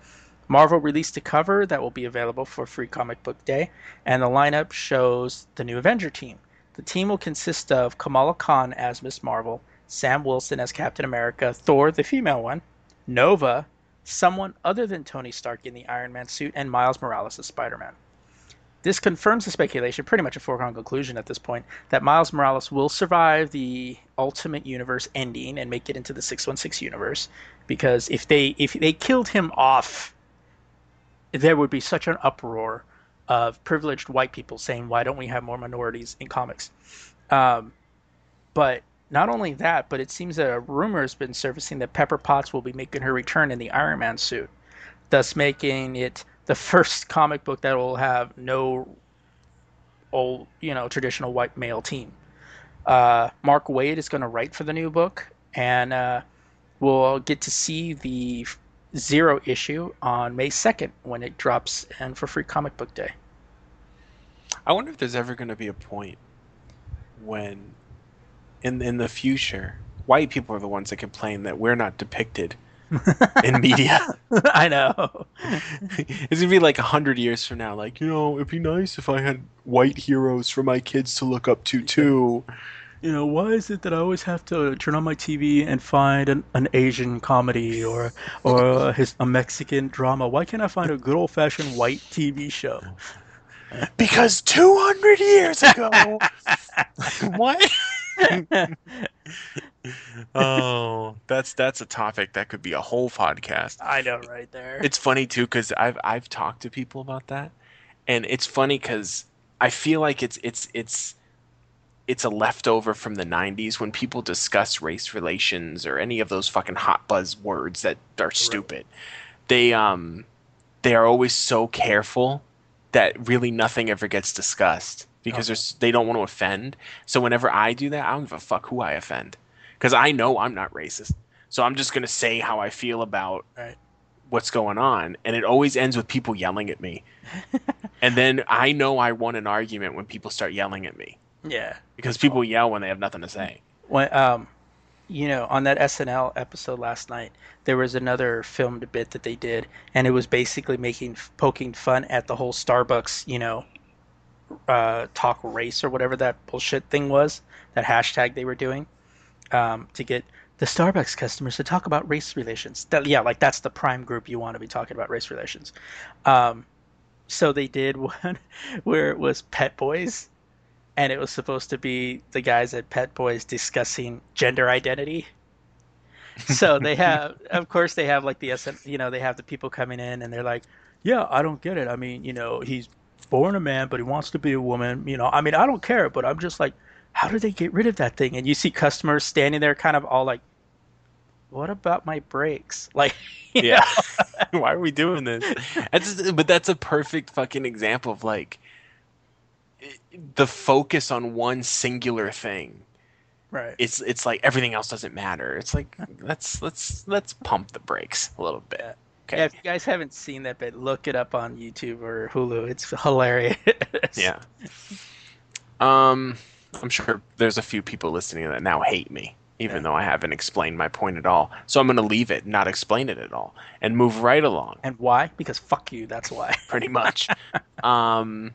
Marvel released a cover that will be available for Free Comic Book Day, and the lineup shows the new Avenger team. The team will consist of Kamala Khan as Miss Marvel, Sam Wilson as Captain America, Thor, the female one, Nova, someone other than Tony Stark in the Iron Man suit, and Miles Morales as Spider Man. This confirms the speculation, pretty much a foregone conclusion at this point, that Miles Morales will survive the Ultimate Universe ending and make it into the 616 universe. Because if they if they killed him off there would be such an uproar of privileged white people saying, "Why don't we have more minorities in comics?" Um, but not only that, but it seems that a rumor has been surfacing that Pepper Potts will be making her return in the Iron Man suit, thus making it the first comic book that will have no old, you know, traditional white male team. Uh, Mark Waid is going to write for the new book, and uh, we'll get to see the Zero issue on May 2nd when it drops and for Free Comic Book Day. I wonder if there's ever going to be a point when, in in the future, white people are the ones that complain that we're not depicted in media. I know. it's gonna be like a hundred years from now. Like, you know, it'd be nice if I had white heroes for my kids to look up to too. You know, why is it that I always have to turn on my TV and find an, an Asian comedy or or a, his, a Mexican drama? Why can't I find a good old fashioned white TV show? Because two hundred years ago, what? oh, that's that's a topic that could be a whole podcast. I know, right there. It's funny too because I've I've talked to people about that, and it's funny because I feel like it's it's it's it's a leftover from the 90s when people discuss race relations or any of those fucking hot buzz words that are stupid. They um they are always so careful that really nothing ever gets discussed because there's they don't want to offend. So whenever I do that, I don't give a fuck who I offend because I know I'm not racist. So I'm just gonna say how I feel about Right. what's going on, and it always ends with people yelling at me. and then I know I won an argument when people start yelling at me yeah. because people yell when they have nothing to say. when um you know on that SNL episode last night there was another filmed bit that they did and it was basically making poking fun at the whole Starbucks you know uh talk race or whatever that bullshit thing was that hashtag they were doing um to get the Starbucks customers to talk about race relations. That yeah like that's the prime group you want to be talking about race relations. Um so they did one where it was pet boys and it was supposed to be the guys at Pet Boys discussing gender identity. So they have, of course, they have like the SN, you know, they have the people coming in and they're like, "Yeah, I don't get it. I mean, you know, he's born a man, but he wants to be a woman. You know, I mean, I don't care, but I'm just like, how do they get rid of that thing?" And you see customers standing there, kind of all like, "What about my brakes?" Like, Yeah. Why are we doing this? That's, but that's a perfect fucking example of like the focus on one singular thing. right? It's it's like everything else doesn't matter. It's like let's let's let's pump the brakes a little bit. Okay. Yeah, if you guys haven't seen that bit, look it up on YouTube or Hulu. It's hilarious. Yeah. Um, I'm sure there's a few people listening that now hate me, even Yeah. though I haven't explained my point at all. So I'm going to leave it, not explain it at all, and move right along. And why? Because fuck you. That's why. pretty much. um,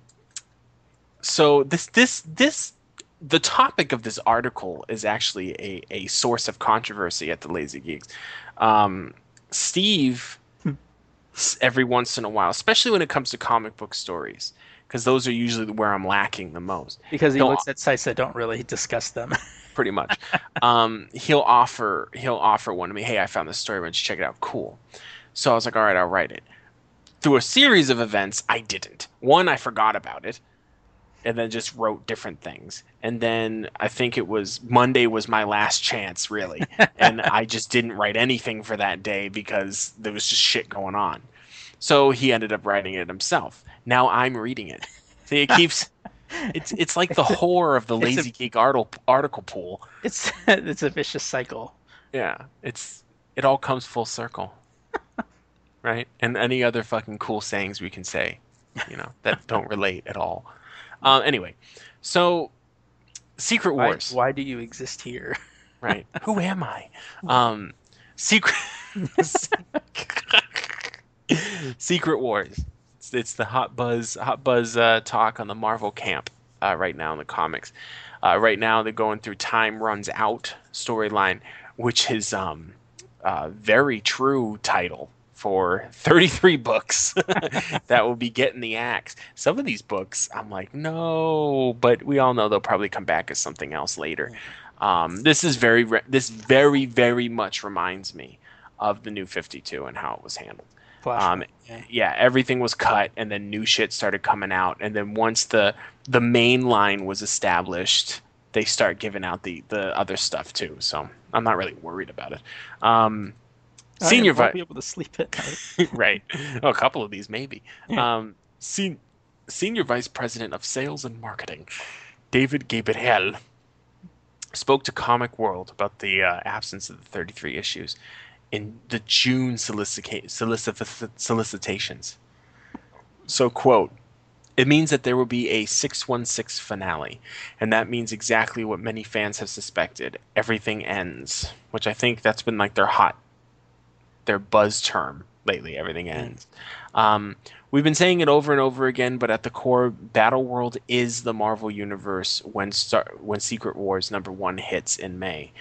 so this this this the topic of this article is actually a, a source of controversy at the Lazy Geeks. Um, Steve, every once in a while, especially when it comes to comic book stories, because those are usually where I'm lacking the most. Because he No, looks at sites that don't really discuss them. pretty much. um, he'll offer he'll offer one to me. Hey, I found this story. Why don't you check it out? Cool. So I was like, all right, I'll write it. Through a series of events, I didn't. One, I forgot about it, and then just wrote different things. And then I think it was Monday was my last chance, really, and I just didn't write anything for that day because there was just shit going on. So he ended up writing it himself. Now I'm reading it. See, it keeps. It's it's like the horror of the It's a- lazy geek article article pool. it's it's a vicious cycle. Yeah, it's it all comes full circle, right? And any other fucking cool sayings we can say, you know, that don't relate at all. Um, anyway, so Secret Why, Wars, why do you exist here? right? Who am I? Um, Secret Secret Wars. It's, it's the hot buzz hot buzz uh, talk on the Marvel camp uh, right now in the comics. Uh, right now they're going through Time Runs Out storyline, which is um, a very true title for 33 books that will be getting the axe. Some of these books, I'm like, no, but we all know they'll probably come back as something else later. Um, this is very, re- this very, very much reminds me of the New 52 and how it was handled. Um, yeah. yeah, everything was cut, and then new shit started coming out, and then once the the main line was established, they start giving out the the other stuff too. So I'm not really worried about it. Um, senior won't be able to sleep at night. right, oh, a couple of these maybe. Yeah. Um, sen- senior vice president of sales and marketing, David Gabriel, spoke to Comic World about the uh, absence of the 33 issues in the June solicita- solici- solicitations. So, quote, it means that there will be a 616 finale, and that means exactly what many fans have suspected. Everything ends, which I think that's been like their hot their buzz term lately. Everything ends. Um, we've been saying it over and over again, but at the core, Battle World is the Marvel universe when Star- when Secret Wars number one hits in May.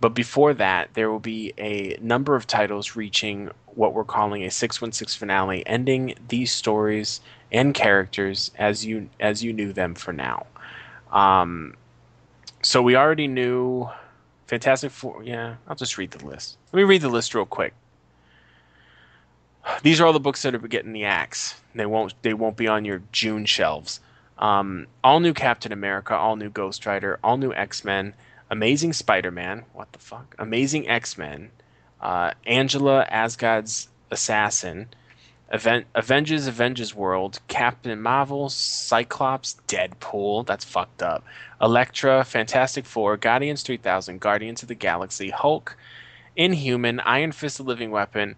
But before that, there will be a number of titles reaching what we're calling a 616 finale, ending these stories and characters as you as you knew them for now. Um, so we already knew Fantastic Four. Yeah, I'll just read the list. Let me read the list real quick. These are all the books that are getting the axe. They won't. They won't be on your June shelves. Um, all new Captain America, all new Ghost Rider, all new X Men, Amazing Spider Man. What the fuck? Amazing X Men. Uh, Angela Asgard's Assassin. Event, Avengers Avengers World, Captain Marvel, Cyclops, Deadpool, that's fucked up. Elektra, Fantastic Four, Guardians 3000, Guardians of the Galaxy, Hulk, Inhuman, Iron Fist the Living Weapon,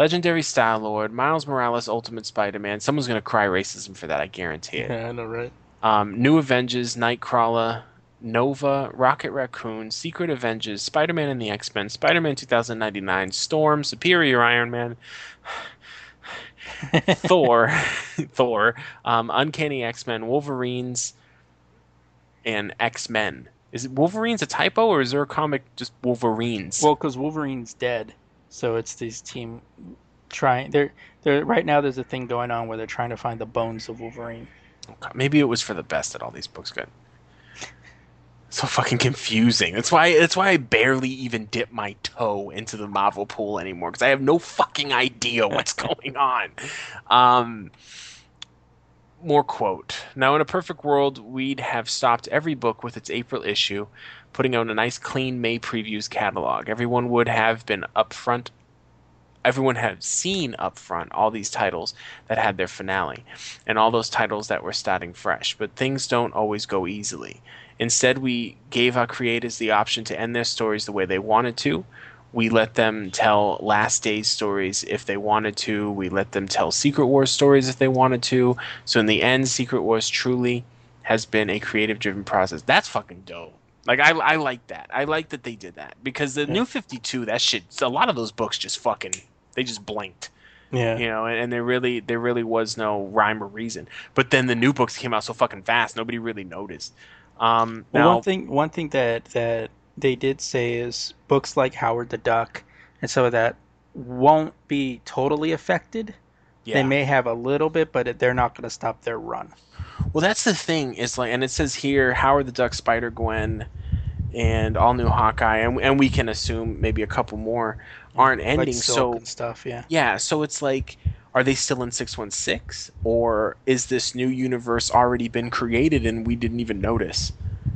Legendary Star Lord, Miles Morales, Ultimate Spider Man. Someone's gonna cry racism for that, I guarantee it. Yeah, I know, right? Um, New Avengers, Nightcrawler, Nova, Rocket Raccoon, Secret Avengers, Spider Man and the X Men, Spider Man 2099, Storm, Superior Iron Man, Thor, Thor, um, Uncanny X Men, Wolverines, and X Men. Is it Wolverines a typo or is there a comic just Wolverines? Well, because Wolverine's dead, so it's these team trying. They're they're right now. There's a thing going on where they're trying to find the bones of Wolverine. Okay, Maybe it was for the best that all these books got so fucking confusing. That's why that's why I barely even dip my toe into the Marvel pool anymore because I have no fucking idea what's going on. Um, more quote. Now, in a perfect world, we'd have stopped every book with its April issue, putting out a nice, clean May previews catalog. Everyone would have been upfront. Everyone had seen upfront all these titles that had their finale, and all those titles that were starting fresh. But things don't always go easily. Instead, we gave our creators the option to end their stories the way they wanted to. We let them tell last days stories if they wanted to. We let them tell Secret Wars stories if they wanted to. So in the end, Secret Wars truly has been a creative driven process. That's fucking dope. Like I, I like that. I like that they did that because the new Fifty Two, that shit. A lot of those books just fucking they just blinked Yeah. you know, and, and there really there really was no rhyme or reason. But then the new books came out so fucking fast, nobody really noticed. Um, Well, one thing one thing that that they did say is books like Howard the Duck and some of that won't be totally affected. yeah. They may have a little bit, but they're not going to stop their run. Well, that's the thing. Is like, and it says here Howard the Duck, Spider Gwen, and all new Hawkeye, and and we can assume maybe a couple more aren't ending. like so and stuff. Yeah. yeah, so it's like, are they still in six one six, or is this new universe already been created and we didn't even notice?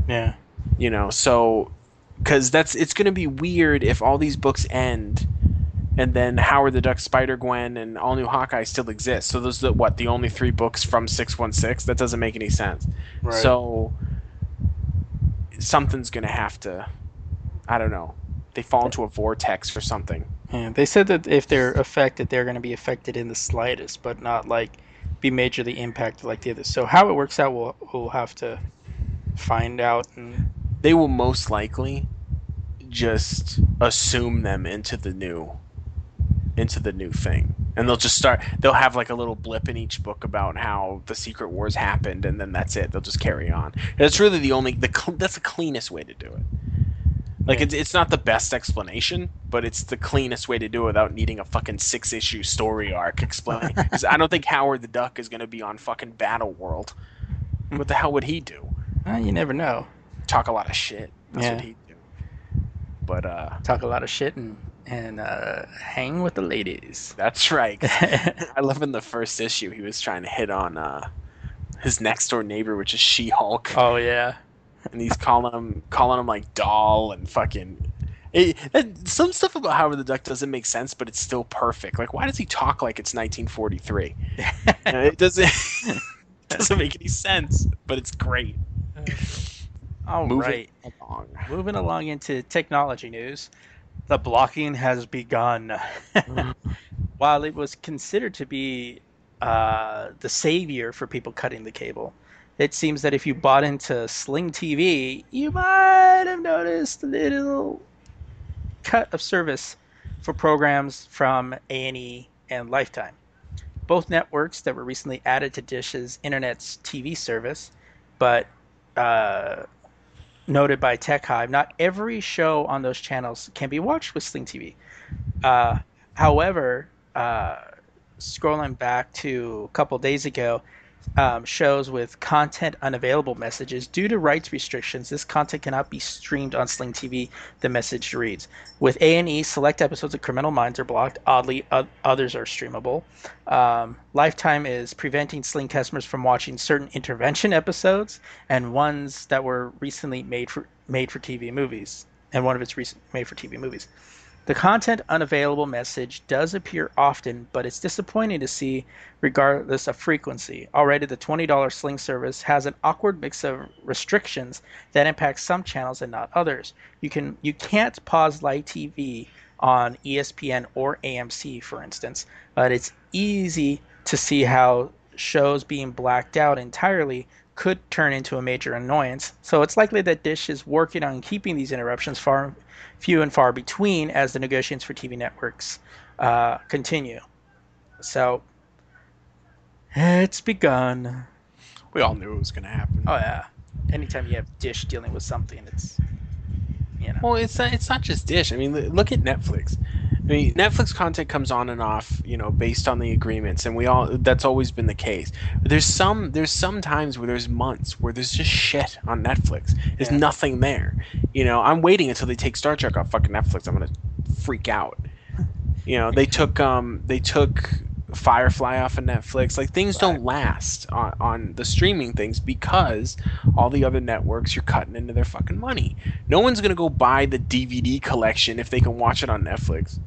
Yeah. you know so because that's it's going to be weird if all these books end and then howard the duck spider gwen and all new hawkeye still exist so those are what the only three books from 616 that doesn't make any sense Right. so something's going to have to i don't know they fall into a vortex or something Yeah, they said that if they're affected, they're going to be affected in the slightest, but not like be majorly impacted like the others. So how it works out, we'll we'll have to find out. And they will most likely just assume them into the new into the new thing and they'll just start they'll have like a little blip in each book about how the secret wars happened and then that's it they'll just carry on that's really the only the that's the cleanest way to do it like it's, it's not the best explanation but it's the cleanest way to do it without needing a fucking six issue story arc explaining. Because i don't think howard the duck is going to be on fucking battle world what the hell would he do uh, you never know. talk a lot of shit. That's Yeah. what he do. But uh, Talk a lot of shit and and uh, hang with the ladies. that's right. I love in the first issue he was trying to hit on uh, his next door neighbor, which is She Hulk, oh yeah. and he's calling him calling him like doll and fucking. It, it- some stuff about Howard the Duck doesn't make sense, but it's still perfect. Like, why does he talk like it's 1943? You know, it doesn't doesn't make any sense, but it's great. All Moving right. along. Moving along into technology news, the blocking has begun. While it was considered to be uh, the savior for people cutting the cable, it seems that if you bought into Sling TV, you might have noticed a little cut of service for programs from A&E and Lifetime. Both networks that were recently added to Dish's internet's TV service, but uh, noted by Tech Hive, not every show on those channels can be watched with Sling TV. Uh, however, uh, scrolling back to a couple days ago, um, shows with content unavailable messages due to rights restrictions. This content cannot be streamed on Sling TV. The message reads: With A and E, select episodes of Criminal Minds are blocked. Oddly, o- others are streamable. Um, Lifetime is preventing Sling customers from watching certain intervention episodes and ones that were recently made for made for TV movies. And one of its recent made for TV movies. The content unavailable message does appear often, but it's disappointing to see regardless of frequency. Already, the $20 Sling service has an awkward mix of restrictions that impact some channels and not others. You can you can't pause live TV on ESPN or AMC, for instance, but it's easy to see how shows being blacked out entirely could turn into a major annoyance. So it's likely that Dish is working on keeping these interruptions far few and far between as the negotiations for TV networks uh, continue. So it's begun. We all knew it was going to happen. Oh yeah. Anytime you have Dish dealing with something, it's you know. Well, it's not, it's not just Dish. I mean, look at Netflix. I mean, Netflix content comes on and off, you know, based on the agreements, and we all that's always been the case. But there's some there's some times where there's months where there's just shit on Netflix. There's Yeah. nothing there. You know, I'm waiting until they take Star Trek off fucking Netflix. I'm gonna freak out. You know, they took um they took Firefly off of Netflix. Like things don't last on, on the streaming things because all the other networks you're cutting into their fucking money. No one's gonna go buy the DVD collection if they can watch it on Netflix.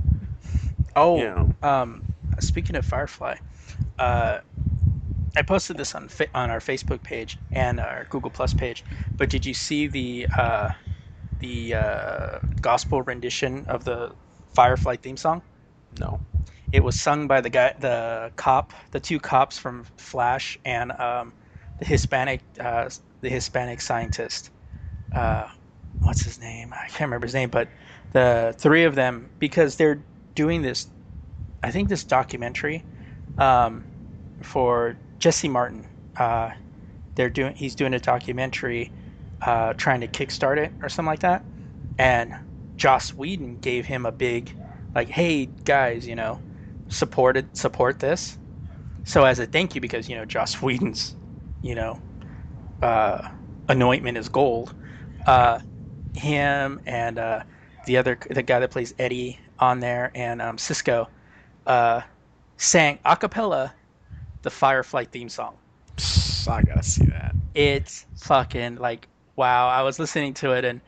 Oh, know. um, speaking of Firefly, uh, I posted this on fa- on our Facebook page and our Google Plus page. But did you see the uh, the uh, gospel rendition of the Firefly theme song? No. It was sung by the guy, the cop, the two cops from Flash, and um, the Hispanic, uh, the Hispanic scientist. Uh, what's his name? I can't remember his name, but the three of them because they're doing this. I think this documentary um, for Jesse Martin. Uh, they're doing. He's doing a documentary, uh, trying to kickstart it or something like that, and Joss Whedon gave him a big, like, hey guys, you know, supported support this. So as a thank you, because you know Joss Whedon's, you know, uh, anointment is gold. Uh, him and uh, the other the guy that plays Eddie on there and um, Cisco uh, sang a cappella the Firefly theme song. Psst, I gotta see that. It's fucking like wow. I was listening to it and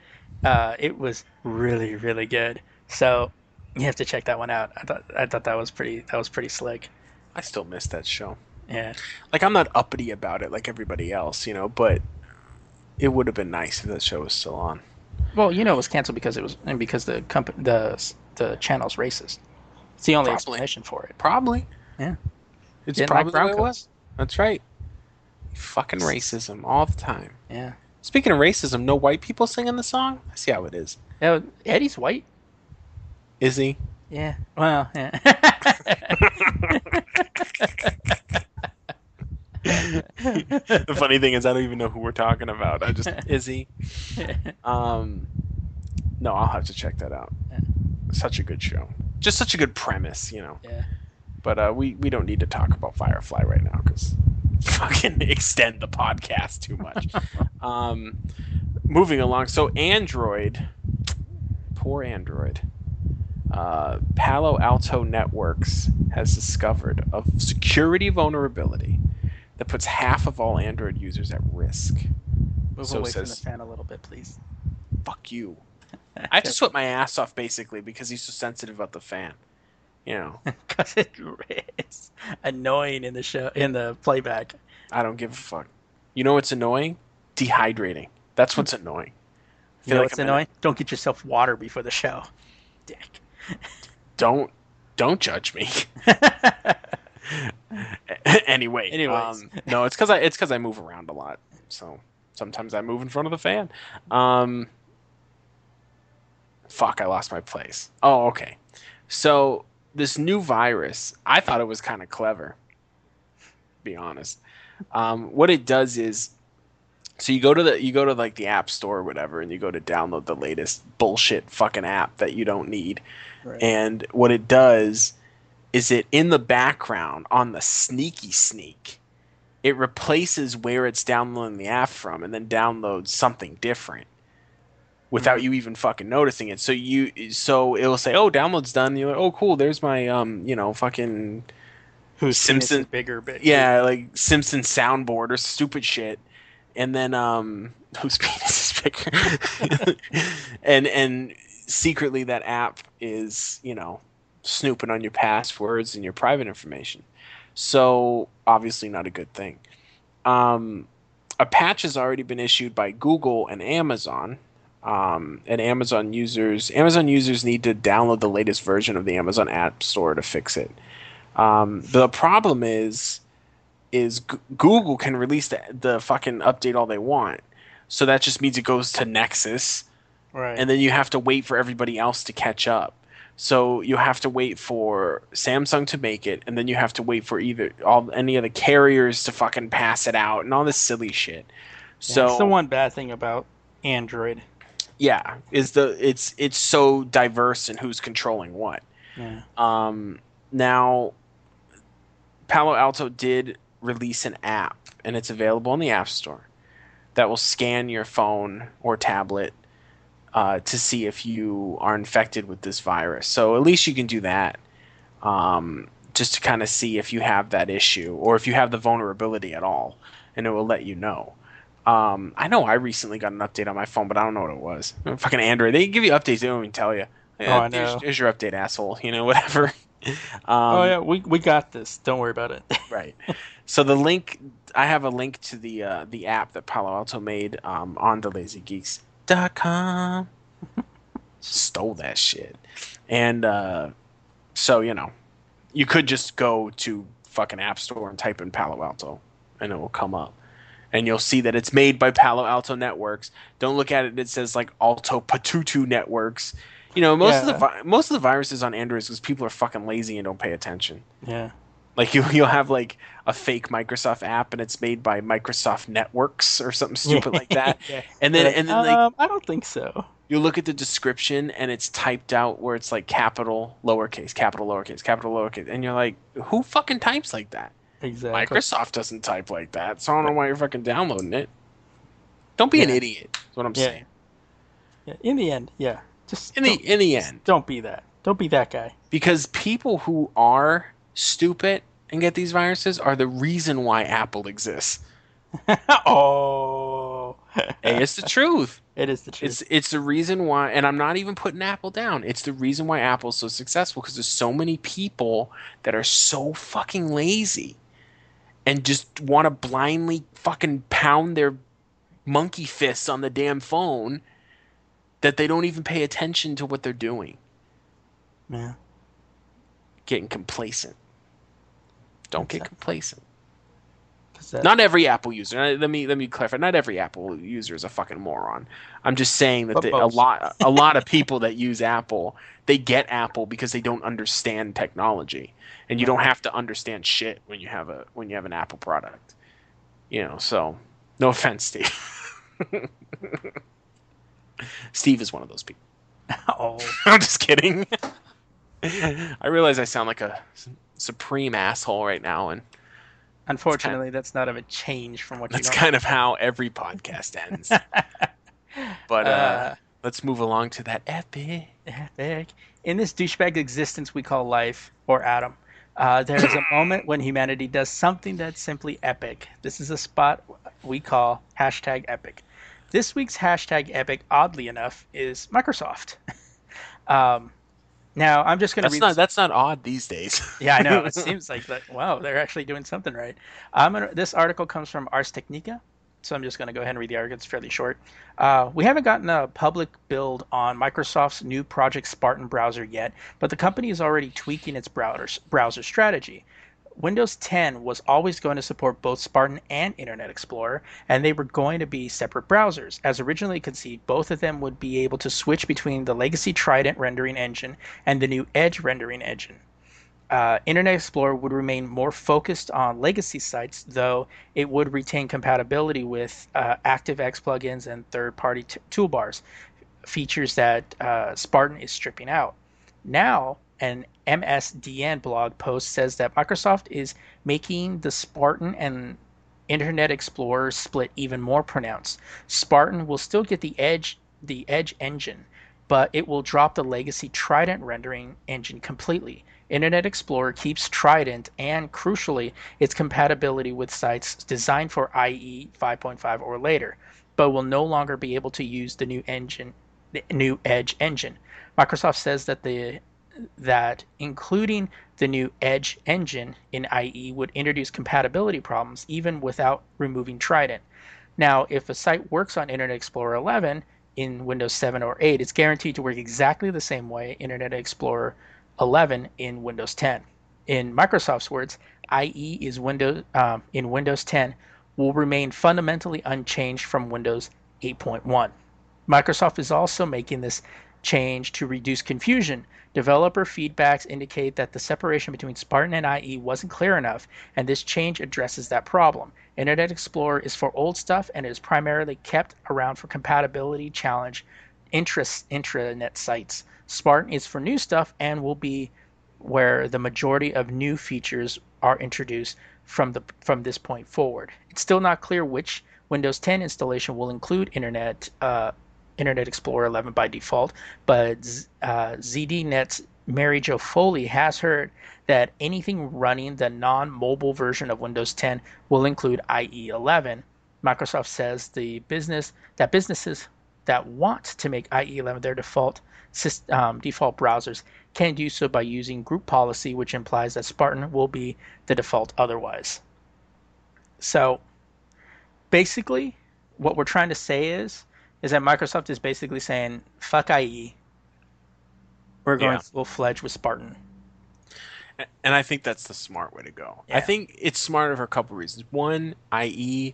uh, it was really really good. So you have to check that one out. I thought I thought that was pretty that was pretty slick. I still miss that show. Yeah. Like I'm not uppity about it like everybody else, you know, but it would have been nice if that show was still on. Well, you know, it was canceled because it was and because the company the the channel's racist. It's the only Probably. explanation for it. Probably. Yeah. It's Didn't probably like the way it was. That's right. Fucking racism all the time. Yeah. Speaking of racism, no white people singing the song? I see how it is. Yeah, Eddie's white. Is he? Yeah. Well, yeah. the funny thing is I don't even know who we're talking about. I just is he? Um No, I'll have to check that out. Such a good show. Just such a good premise, you know. yeah. But uh, we we don't need to talk about Firefly right now because fucking extend the podcast too much. um, moving along. So Android, poor Android. Uh, Palo Alto Networks has discovered a security vulnerability that puts half of all Android users at risk. Move So away from the fan a little bit, please. Fuck you. I have to sweat my ass off basically because he's so sensitive about the fan. You know, Because it is annoying in the show in the playback. I don't give a fuck. You know what's annoying? Dehydrating. That's what's annoying. You know like what's I'm annoying? Don't get yourself water before the show. Dick. Don't don't judge me. anyway, Anyways. um, no, it's because I it's because I move around a lot. So sometimes I move in front of the fan. Um, fuck, I lost my place. Oh, okay. So this new virus, I thought it was kind of clever. Be honest, um, what it does is, so you go to the you go to like the app store or whatever, and you go to download the latest bullshit fucking app that you don't need, Right. and what it does is it in the background on the sneaky sneak, it replaces where it's downloading the app from, and then downloads something different without you even fucking noticing it. So you so it'll say, "Oh, download's done." You're like, "Oh, cool. There's my um, you know, fucking Who's Simpson- bigger, big yeah, like Simpson soundboard or stupid shit." And then um, whose penis is bigger? and and secretly that app is you know snooping on your passwords and your private information. So obviously not a good thing. Um, a patch has already been issued by Google and Amazon. Um, and Amazon users, Amazon users need to download the latest version of the Amazon App Store to fix it. Um, the problem is, is G- Google can release the, the fucking update all they want. So that just means it goes to Nexus, Right. and then you have to wait for everybody else to catch up. So you have to wait for Samsung to make it, and then you have to wait for either all any of the carriers to fucking pass it out, and all this silly shit. So That's the one bad thing about Android. Yeah, is the it's it's so diverse in who's controlling what. Yeah. Um, now, Palo Alto did release an app, and it's available in the App Store that will scan your phone or tablet uh, to see if you are infected with this virus. So at least you can do that, um, just to kind of see if you have that issue or if you have the vulnerability at all, and it will let you know. Um, I know I recently got an update on my phone, but I don't know what it was. Fucking Android, they give you updates, they don't even tell you. Oh, I Here's- know. Here's your update, asshole. You know, whatever. um, oh yeah, we we got this. Don't worry about it. right. So the link, I have a link to the uh, the app that Palo Alto made um, on thelazygeeks.com. Stole that shit, and uh, so you know, you could just go to fucking App Store and type in Palo Alto, and it will come up. And you'll see that it's made by Palo Alto Networks. Don't look at it; it says like Alto Patutu Networks. You know, most of the vi- most of the viruses on Android is because people are fucking lazy and don't pay attention. yeah. Like you, you'll have like a fake Microsoft app, and it's made by Microsoft Networks or something stupid like that. yeah. And then, Like, and then like um, I don't think so. you look at the description, and it's typed out where it's like capital, lowercase, capital, lowercase, capital, lowercase, and you're like, who fucking types like that? Exactly. Microsoft doesn't type like that, so I don't know why you're fucking downloading it. Don't be an idiot. Is what I'm Yeah. saying. Yeah. In the end, yeah. Just In the in the end, don't be that. Don't be that guy. because people who are stupid and get these viruses are the reason why Apple exists. oh. Hey, it's the truth. it is the truth. It's it's the reason why, and I'm not even putting Apple down. It's the reason why Apple's so successful because there's so many people that are so fucking lazy and just want to blindly fucking pound their monkey fists on the damn phone that they don't even pay attention to what they're doing. yeah. Getting complacent. Don't get complacent. That- Not every Apple user. Let me let me clarify. Not every Apple user is a fucking moron. I'm just saying that the, a lot a lot of people that use Apple, they get Apple because they don't understand technology, and you don't have to understand shit when you have a when you have an Apple product. You know, so no offense, Steve. Steve is one of those people. oh. I'm just kidding. I realize I sound like a supreme asshole right now, and Unfortunately, that's not of a change from what That's kind of how every podcast ends. but uh, Uh, let's move along to that epic. Epic. In this douchebag existence we call life, or Adam, uh, there is a moment when humanity does something that's simply epic. This is a spot we call hashtag epic. This week's hashtag epic, oddly enough, is Microsoft. um, now, I'm just going to That's read. not that's not odd these days. yeah, I know. It seems like that. Wow, they're actually doing something right. I'm gonna, this article comes from Ars Technica, so I'm just going to go ahead and read the article. It's fairly short. Uh, we haven't gotten a public build on Microsoft's new Project Spartan browser yet, but the company is already tweaking its browser browser strategy. Windows 10 was always going to support both Spartan and Internet Explorer, and they were going to be separate browsers. As originally conceived, both of them would be able to switch between the legacy Trident rendering engine and the new Edge rendering engine. Uh, Internet Explorer would remain more focused on legacy sites, though it would retain compatibility with uh, ActiveX plugins and third party t- toolbars, features that uh, Spartan is stripping out. Now, an MSDN blog post says that Microsoft is making the Spartan and Internet Explorer split even more pronounced. Spartan will still get the Edge the Edge engine, but it will drop the legacy Trident rendering engine completely. Internet Explorer keeps Trident and, crucially, its compatibility with sites designed for IE 5.5 or later, but will no longer be able to use the new engine, the new Edge engine. Microsoft says that the that including the new Edge engine in IE would introduce compatibility problems even without removing Trident. Now, if a site works on Internet Explorer 11 in Windows 7 or 8, it's guaranteed to work exactly the same way Internet Explorer 11 in Windows 10. In Microsoft's words, IE is Windows um, in Windows 10 will remain fundamentally unchanged from Windows 8.1. Microsoft is also making this change to reduce confusion. Developer feedbacks indicate that the separation between Spartan and IE wasn't clear enough, and this change addresses that problem. Internet Explorer is for old stuff and is primarily kept around for compatibility challenge interest intranet sites. Spartan is for new stuff and will be where the majority of new features are introduced from the from this point forward. It's still not clear which Windows 10 installation will include Internet uh, Internet Explorer 11 by default, but uh, ZDNet's Mary Jo Foley has heard that anything running the non-mobile version of Windows 10 will include IE 11. Microsoft says the business that businesses that want to make IE 11 their default um, default browsers can do so by using group policy, which implies that Spartan will be the default otherwise. So basically, what we're trying to say is is that Microsoft is basically saying fuck IE. We're going yeah. full fledged with Spartan. And I think that's the smart way to go. Yeah. I think it's smarter for a couple reasons. One, IE,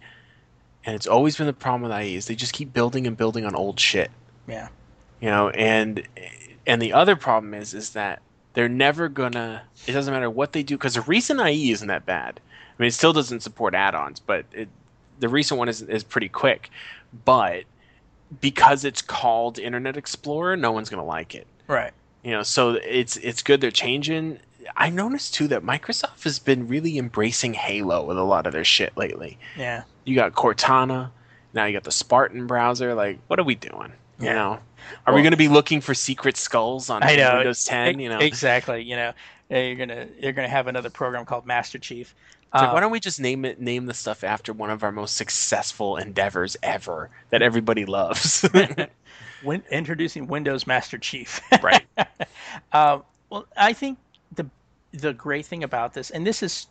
and it's always been the problem with IE is they just keep building and building on old shit. Yeah you know and and the other problem is is that they're never gonna it doesn't matter what they do because the recent IE isn't that bad I mean it still doesn't support add-ons but it, the recent one is is pretty quick but because it's called Internet Explorer no one's gonna like it. Right. You know so it's it's good they're changing. I noticed too that Microsoft has been really embracing Halo with a lot of their shit lately. Yeah. You got Cortana now you got the Spartan browser like what are we doing? You know, are well, we going to be looking for secret skulls on Windows 10? You know, exactly. You know, you're gonna you're gonna have another program called Master Chief. Um, why don't we just name it name the stuff after one of our most successful endeavors ever that everybody loves? when introducing Windows Master Chief. right. Uh, well, I think the the great thing about this, and this is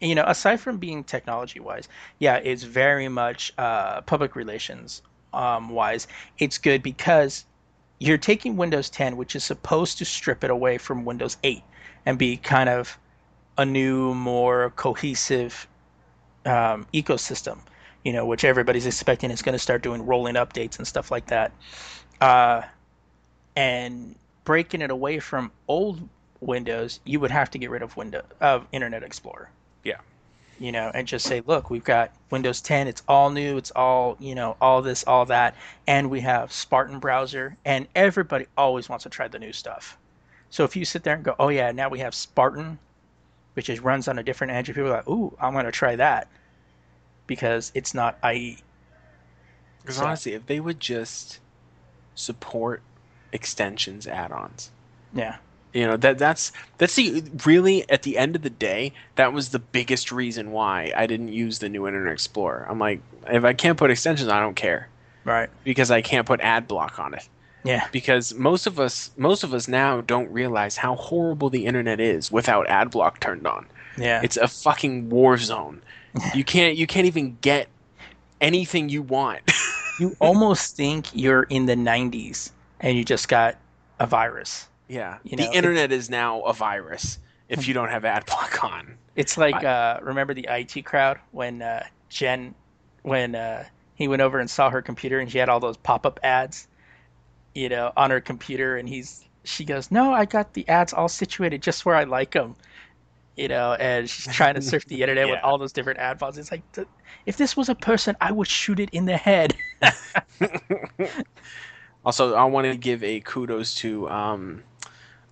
you know, aside from being technology wise, yeah, it's very much uh, public relations um, wise, it's good because you're taking Windows 10, which is supposed to strip it away from Windows 8 and be kind of a new, more cohesive um, ecosystem, you know, which everybody's expecting is going to start doing rolling updates and stuff like that. Uh, and breaking it away from old Windows, you would have to get rid of Windows of Internet Explorer. Yeah you know, and just say, look, we've got Windows 10, it's all new, it's all, you know, all this, all that, and we have Spartan browser, and everybody always wants to try the new stuff. So if you sit there and go, oh yeah, now we have Spartan, which is runs on a different engine, people are like, ooh, I'm going to try that because it's not IE. Because so, honestly, if they would just support extensions add-ons, yeah, you know that that's that's the really at the end of the day that was the biggest reason why I didn't use the new Internet Explorer. I'm like, if I can't put extensions, I don't care, right? Because I can't put ad block on it. Yeah. Because most of us most of us now don't realize how horrible the internet is without ad block turned on. Yeah. It's a fucking war zone. you can't you can't even get anything you want. you almost think you're in the 90s and you just got a virus. Yeah, you know, the internet is now a virus, if you don't have ad block on. It's like uh, remember the IT crowd when uh, Jen, when uh, he went over and saw her computer and she had all those pop-up ads, you know, on her computer, and he's she goes, "No, I got the ads all situated just where I like them." You know, and she's trying to surf the internet with all those different ad files. It's like, if this was a person, I would shoot it in the head. Also, I want to give a kudos to um,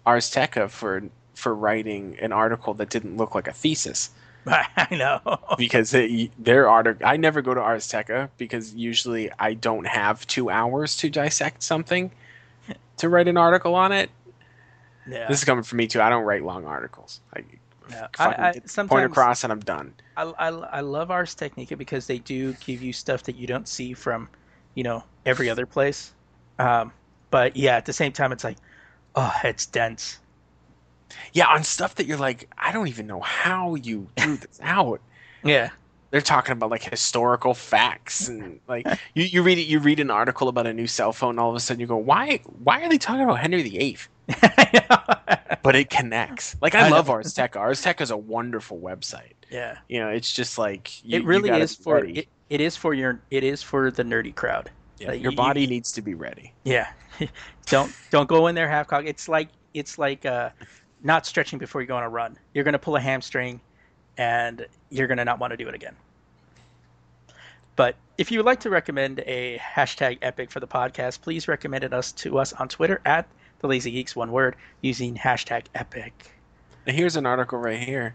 Ars Technica for for writing an article that didn't look like a thesis I know. because they, their article. I never go to Ars Technica because usually I don't have two hours to dissect something to write an article on it. Yeah. This is coming from me too. I don't write long articles. I. I- I- point across and I'm done. I, I, I love Ars Technica because they do give you stuff that you don't see from, you know, every other place. Um, but yeah, at the same time, it's like, oh, it's dense. Yeah, on stuff that you're like, I don't even know how you drew this out. Yeah. they're talking about like historical facts and like you, you read it you read an article about a new cell phone all of a sudden you go why why are they talking about henry VIII but it connects like i, I know. love ars tech ars tech is a wonderful website yeah. you know it's just like you, It really is for it, it is for your it is for the nerdy crowd. Yeah, like, your you- body you- needs to be ready Yeah. don't don't go in there half cocked. It's like it's like uh not stretching before you go on a run. You're gonna pull a hamstring and you're gonna not want to do it again. But if you would like to recommend a hashtag epic for the podcast, please recommend it us to us on Twitter at the Lazy Geeks one word using hashtag epic. and here's an article right here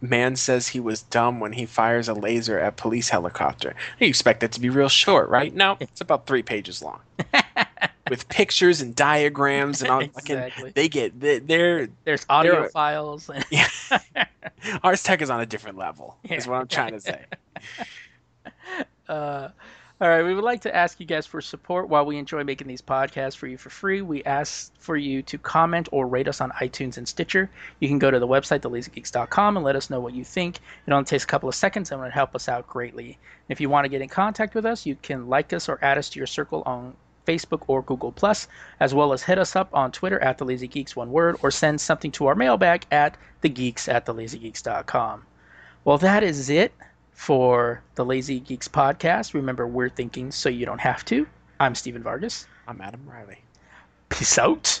man says he was dumb when he fires a laser at police helicopter you expect it to be real short right no it's about three pages long with pictures and diagrams and all fucking- they get they- they're There's audio There- files. And, Yeah. Ars Tech is on a different level, is what I'm trying to say. Uh, all right, we would like to ask you guys for support while we enjoy making these podcasts for you for free. We ask for you to comment or rate us on iTunes and Stitcher. You can go to the website, thelazygeeks.com, and let us know what you think. It only takes a couple of seconds and it would help us out greatly. If you want to get in contact with us, you can like us or add us to your circle on Facebook or Google Plus, as well as hit us up on Twitter at the Lazy Geeks, one word, or send something to our mailbag at thegeeks at thelazygeeks.com. Well, that is it for the Lazy Geeks podcast. Remember, we're thinking so you don't have to. I'm Stephen Vargas. I'm Adam Riley. Peace out.